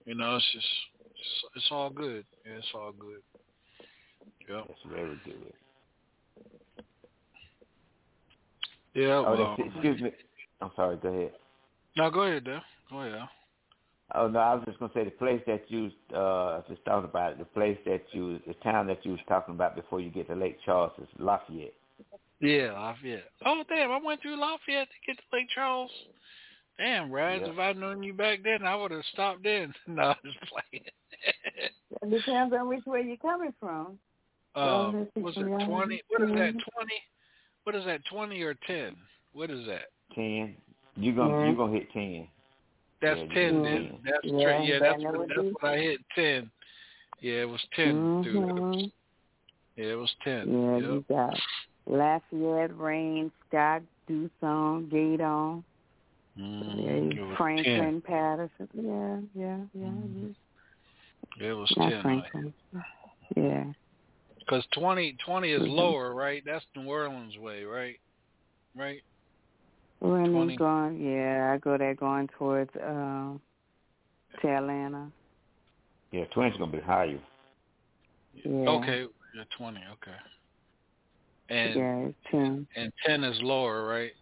you know, it's just it's, it's all good. Yeah, it's all good. Yep. That's very good. Yeah, Oh, well, that's, excuse me. I'm sorry. Go ahead. no, go ahead, Dale. Go ahead. Al. Oh no, I was just gonna say the place that you uh just thought about it. The place that you, the town that you was talking about before you get to Lake Charles is Lafayette. Yeah, Lafayette. Oh damn, I went through Lafayette to get to Lake Charles. Damn, Raz, Yeah. if I'd known you back then, I would have stopped in. No, I'm just playing. It depends on which way you're coming from. Well, um, let's see, was it twenty? What is that? Twenty? What is that? Twenty or ten? What is that? Ten. You gonna Yeah. you gonna hit ten. That's Yeah, ten then. That's Yeah, yeah, yeah that's what that's what I hit ten. Yeah, it was 10 through Mhm. those. Yeah, it was ten. Yeah, Yep. you got Lafayette, Rayne, Scott, Duson, Gaydon, Mm, it yeah, was Franklin, Patterson. Yeah, yeah, yeah. Mhm. It was Not ten. Franklin. Yeah. Because 20, 20 is Mhm. lower, right? That's New Orleans way, right? Right. When 20. he's going, yeah, I go there going towards um, to Atlanta. Yeah, twenty's gonna be higher. Yeah. Okay, yeah, twenty. Okay. And yeah, ten. and ten is lower, right?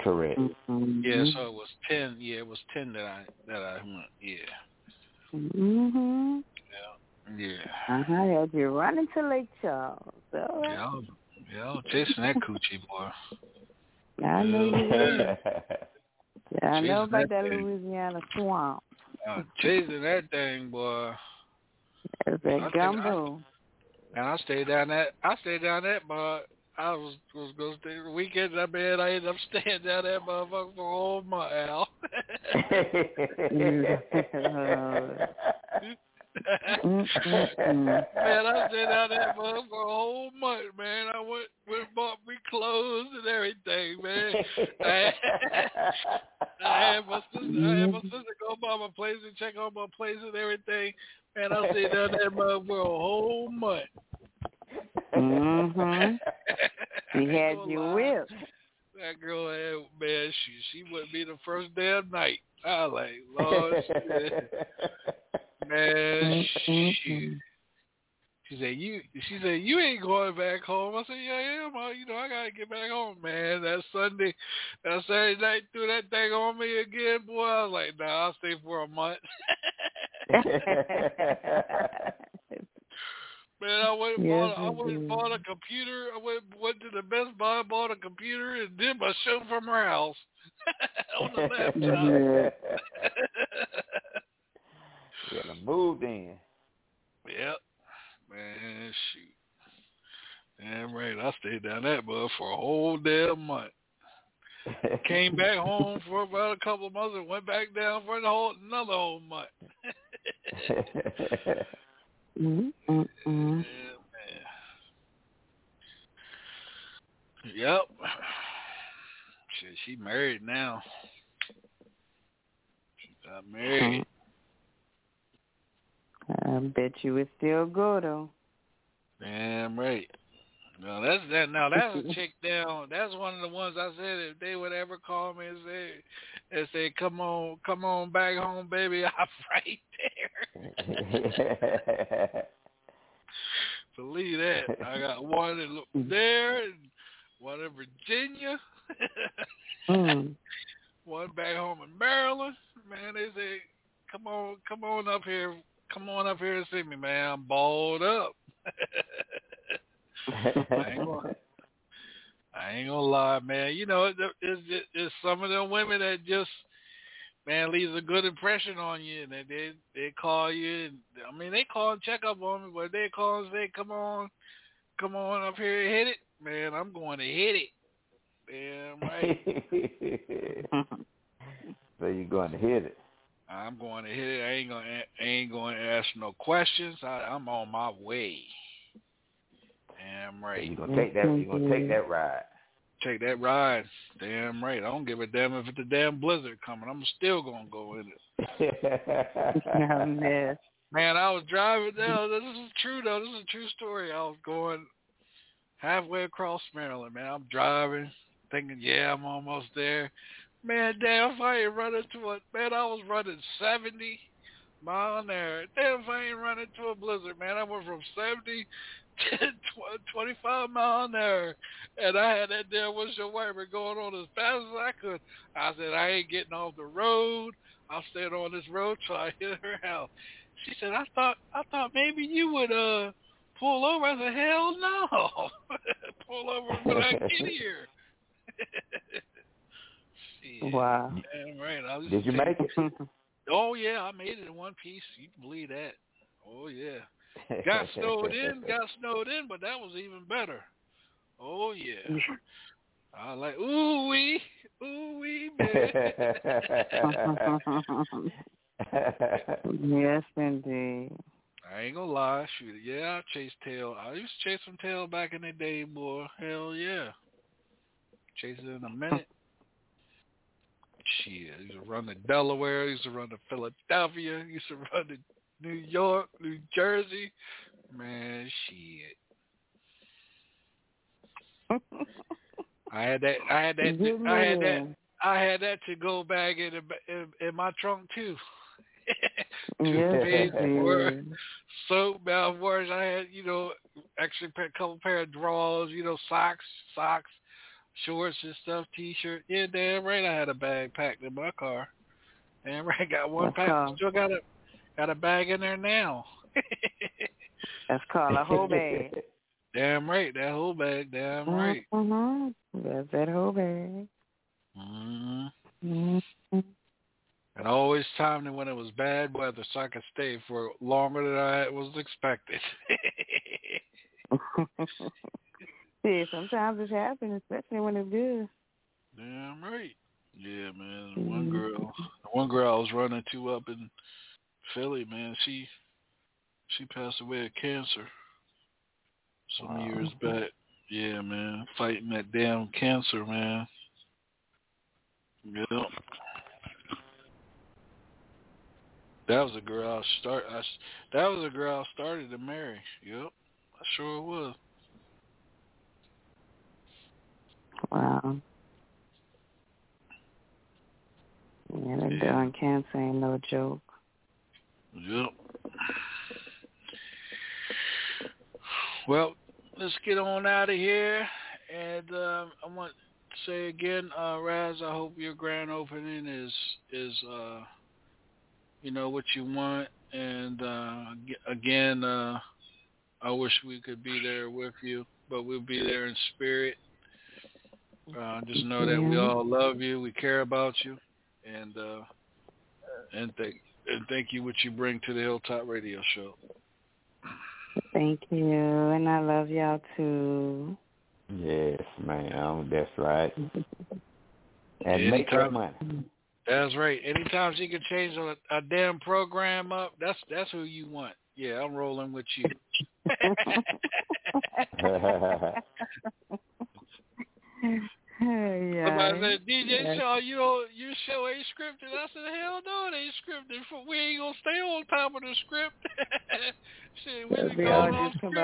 Correct. Mm-hmm. Yeah, so it was ten. Yeah, it was ten that I that I went. Yeah, Mhm. Yeah, Uh huh. Had you running to Lake Charles? All right. yeah. I was, yeah, I was chasing that coochie boy. I know you will. Yeah, I know about that that. Louisiana swamp. Uh, chasing that thing, boy. That's I that think gumbo. And I stayed down that. I stayed down that, but I was was gonna stay the weekend. I mean, I ended up staying down that motherfucker for a whole month, Al. Man, I stayed down that motherfucker for a whole month, man. I went went bought me clothes and everything, man. I had, I had my sister, I had my sister go by my place and check on my place and everything. Man, I stayed down that motherfucker for a whole month. Mhm. She had you whipped. That girl had man, she she wouldn't be the first damn night. I like, Lord. Man, she she said you she said you ain't going back home. I said, Yeah, I am. I, you know, I gotta get back home, man. That Sunday that Saturday night threw that thing on me again, boy. I was like, nah, I'll stay for a month. Man, I went and Yes, bought. I went and bought a computer. I went went to the Best Buy, bought a computer, and did my show from her house on the laptop. yeah, the moved in. yep, man, shoot. Damn right, I stayed down that bud for a whole damn month. Came back home for about a couple of months and went back down for the whole another whole month. Mm-mm. Yep. Shit, she married now. She got married. I bet you would still go though. Damn right. No, that's that. Now that's a chick down. That's one of the ones I said if they would ever call me and say, and say, "Come on, come on back home, baby," I'm right there. Believe that. I got one in there, and one in Virginia, Mm. one back home in Maryland. Man, they say, "Come on, come on up here, come on up here and see me, man. I'm balled up." I ain't gonna, I ain't gonna lie, man. You know, it- it's, it's, it's some of them women that just, man, leaves a good impression on you, and they they, they call you. And, I mean, they call and check up on me, but they call and say, "Come on, come on up here and hit it, man. I'm going to hit it." Damn right. so you're going to hit it. I'm going to hit it. I ain't gonna I ain't going to ask no questions. I, I'm on my way. Damn right. You're gonna take that. You're gonna take mm-hmm. that ride. Take that ride. Damn right. I don't give a damn if it's a damn blizzard coming. I'm still gonna go in it. Oh, yes. Man, I was driving down. This is true though. This is a true story. I was going halfway across Maryland. Man, I'm driving, thinking, yeah, I'm almost there. Man, damn, if I ain't running to a man, I was running 70 mile an hour. Damn, if I ain't running to a blizzard, man, I went from 70 to tw- 25 mile an hour, and I had that damn windshield wiper going on as fast as I could. I said, I ain't getting off the road. I'll stay on this road till I hit her house. She said, I thought, I thought maybe you would uh pull over. I said, hell no, pull over when I get here. Shit. Wow. Damn right. I was Did you make it? Oh yeah, I made it in one piece. You can believe that. Oh yeah. Got snowed in, got snowed in, but that was even better. Oh yeah. I like ooh wee, ooh wee, man. yes, indeed. I ain't gonna lie, shoot it. Yeah, I chased tail. I used to chase some tail back in the day, boy. Hell yeah. Chase it in a minute. Shit, I used to run to Delaware, I used to run to Philadelphia, I used to run to New York, New Jersey. Man, shit. I had that. I had that. Good I had that. I had that to go back in in, in my trunk too. Toothpaste, indeed. soap, mouthwash. I had, you know, actually a couple pair of drawers, you know, socks, socks, shorts and stuff, t-shirt. Yeah, damn right. I had a bag packed in my car. Damn right. Got one pack. Still got a got a bag in there now. That's called a whole bag. Damn right, that whole bag. Damn right. Mhm. That's that whole bag. hmm Mm-hmm. And always timed it when it was bad weather, so I could stay for longer than I was expected. yeah, sometimes it happens, especially when it's good. Damn right. Yeah, man. One girl, one girl I was running to up in Philly, man. She she passed away of cancer some Wow. years back. Yeah, man. Fighting that damn cancer, man. Yep. That was a girl I start. I, that was a girl I started to marry. Yep, I sure was. Wow. Yeah, that darn cancer ain't no joke. Yep. Well, let's get on out of here. And um, I want to say again, uh, Raz, I hope your grand opening is is uh, you know what you want. And uh, again, uh, I wish we could be there with you, but we'll be there in spirit. Uh, just know that we all love you, we care about you, and uh, and thank and thank you what you bring to the Hilltop Radio Show. Thank you, and I love y'all too. Yes, ma'am. That's right. And make her Anytime- money. That's right. Anytime she can change a, a damn program up, that's that's who you want. Yeah, I'm rolling with you. yeah. Somebody said, DJ Yeah. Shaw, you know your show ain't scripted. I said, hell no, it ain't scripted. For- We ain't gonna stay on top of the script. Shit, we done gone off script.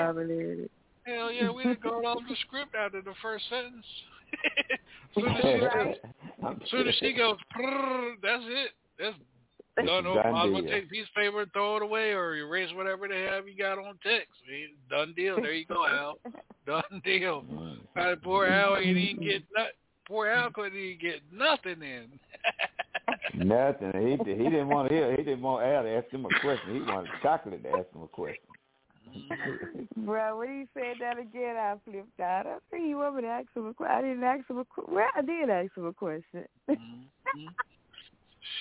Hell yeah, we done gone off the script after the first sentence. soon as she goes, soon as she goes, that's it. That's done. No, Done might as well deal. take a piece of paper and throw it away, or erase whatever they have you got on text. Man, Done deal. There you go, Al. Done deal. Uh, poor Al ain't even get nut. Poor Al couldn't even get nothing in. Nothing. He he didn't want to hear. He didn't want Al to ask him a question. He wanted chocolate to ask him a question. Bro, when he said that again, I flipped out. I said, you want me to ask him a question? I didn't ask him a question. Well, I did ask him a question.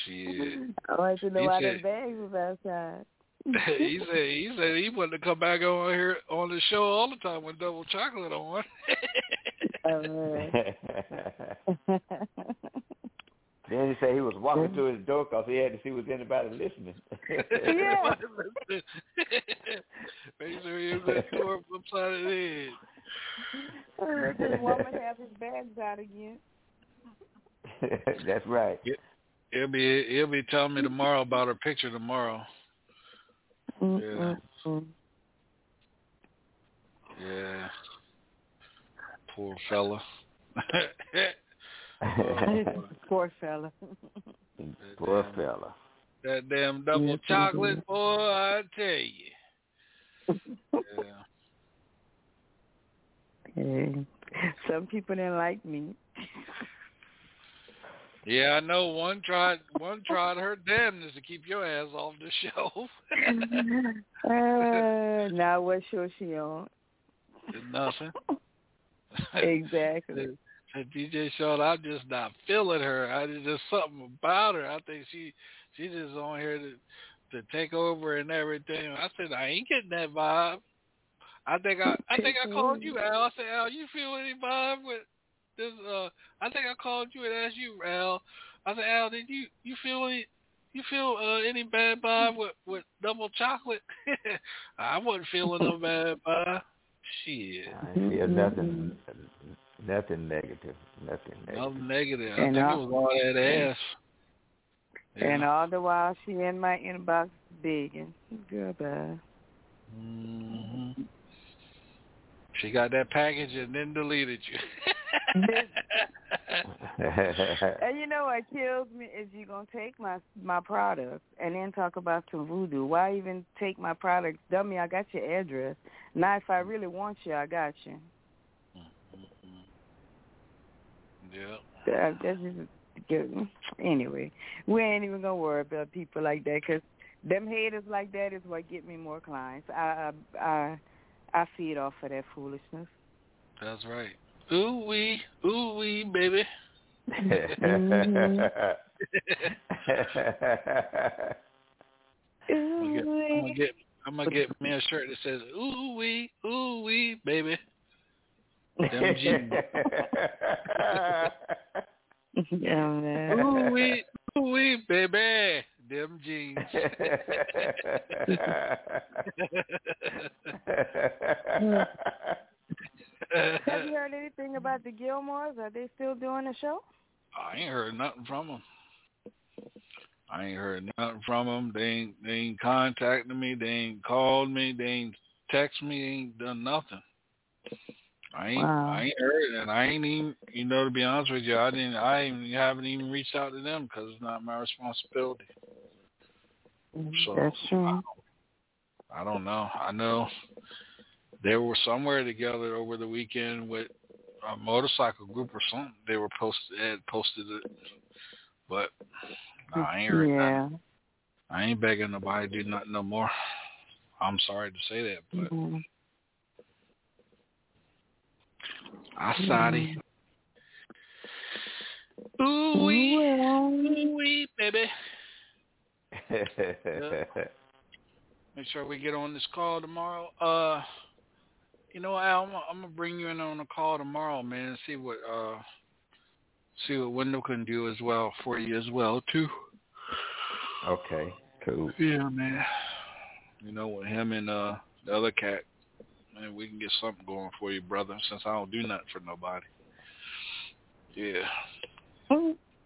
Shit. I wanted to know He why said- them bags was outside. he said he said he wanted to come back on here on the show all the time with double chocolate on. Oh, man. then he said he was walking mm. to his door because he had to see was anybody listening. yeah. Make sure you get tore up upside of the head. This woman have his bags out again. That's right. He'll be he'll be telling me tomorrow about her picture tomorrow. Yeah. Yeah. Poor fella. Poor fella. Poor fella. that damn double chocolate, boy, I tell you. Yeah. Okay. Some people didn't like me. Yeah, I know one tried one tried her damnness to keep your ass off the show. uh, now what show she on? Nothing. Exactly. DJ Shaw, I'm just not feeling her. I there's just something about her. I think she she just on here to to take over and everything. I said I ain't getting that vibe. I think I I think I called you Al. I said Al, you feel any vibe with this? Uh, I think I called you and asked you Al. I said Al, did you you feel any you feel uh, any bad vibe with with double chocolate? I wasn't feeling no bad vibe. Shit. I feel nothing, nothing negative, nothing negative. Nothing negative. I And think I- it was all that ass. And all the while she in my inbox begging. Goodbye. hmm She got that package and then deleted you. And you know what kills me is you gonna take my my product and then talk about some voodoo. Why even take my product? Dummy, I got your address. Now if I really want you, I got you. Mm-hmm. yeah. That, that's just good. Anyway, we ain't even gonna worry about people like that because them haters like that is what get me more clients. I I I, I feed off of that foolishness. That's right. Ooh wee, ooh wee, baby. I'm gonna, get, I'm gonna get I'm gonna get me a shirt that says ooh wee, ooh wee, baby. Them jeans. yeah, man. Ooh wee, ooh wee, baby. Them jeans. Have you heard anything about the Gilmores? Are they still doing the show? I ain't heard nothing from them. I ain't heard nothing from them. They ain't they ain't contacted me. They ain't called me. They ain't text me. They ain't done nothing. I ain't Wow. I ain't heard, and I ain't even you know to be honest with you, I didn't I even haven't even reached out to them because it's not my responsibility. Mm-hmm. So That's true. I don't know. I know they were somewhere together over the weekend with a motorcycle group or something. They were posted had posted it, but nah, I ain't heard yeah. nothing. I ain't begging nobody to do nothing no more. I'm sorry to say that, but Mhm. I sorry. Ooh wee, ooh wee, baby. Make sure we get on this call tomorrow. Uh, you know, Al, I'm, I'm gonna bring you in on a call tomorrow, man. and See what uh, see what Wendell can do as well for you as well too. okay, cool. Yeah, man. You know, with him and uh the other cat, man, we can get something going for you, brother. Since I don't do nothing for nobody. Yeah.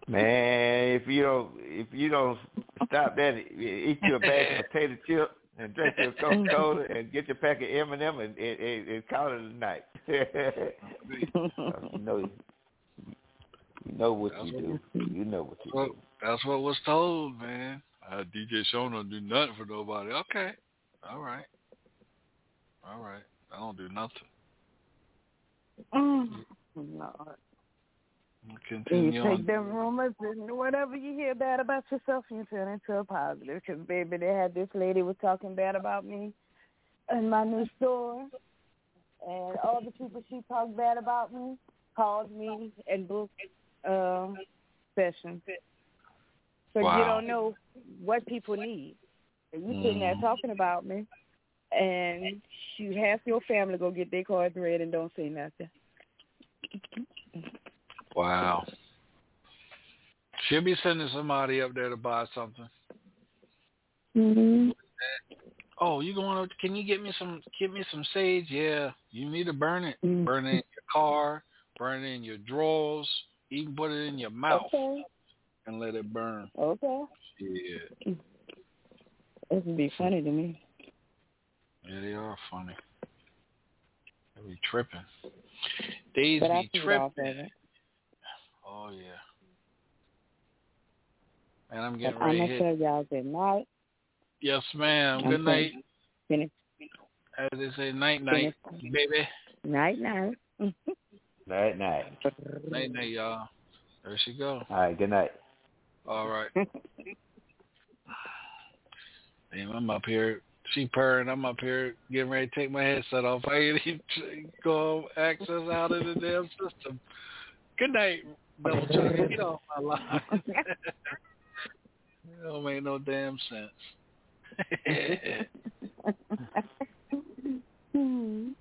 Man, if you don't if you don't stop that, eat your bag of potato chips and drink your Coca Cola and get your pack of M and M and and, and, and call it a night. you know, you know what That's you what- do. You know what you Well, do. that's what was told, man. Uh, DJ Sean don't do nothing for nobody. Okay. All right. All right. I don't do nothing. Mm. Lord. Continue you take them rumors and whatever you hear bad about yourself, you turn into a positive. Because baby, they had this lady was talking bad about me in my new store, and all the people she talked bad about me called me and booked um, sessions. So you don't know what people need. And you sitting there Mhm. talking about me, and you half your family go get their cards read and don't say nothing. Wow. She'll be sending somebody up there to buy something. Mm-hmm. Oh, you going? Up, can you get me some? Get me some sage? Yeah. You need to burn it. Mm. Burn it in your car. Burn it in your drawers. Even put it in your mouth Okay. and let it burn. Okay. Yeah. This would be funny to me. Yeah, they are funny. They be tripping. But be it tripping. Of it. Oh yeah. And I'm But getting I'm gonna hit. tell y'all good night. Yes, ma'am. Good Okay. night. Finish. As they say, night night, baby. Night night. Night night. Night night, y'all. There she go. All right, good night. All right. Damn, I'm up here. She purring. I'm up here getting ready to take my headset off. I ain't even go access out of the damn system. Good night, Double get off my line. it don't make no damn sense.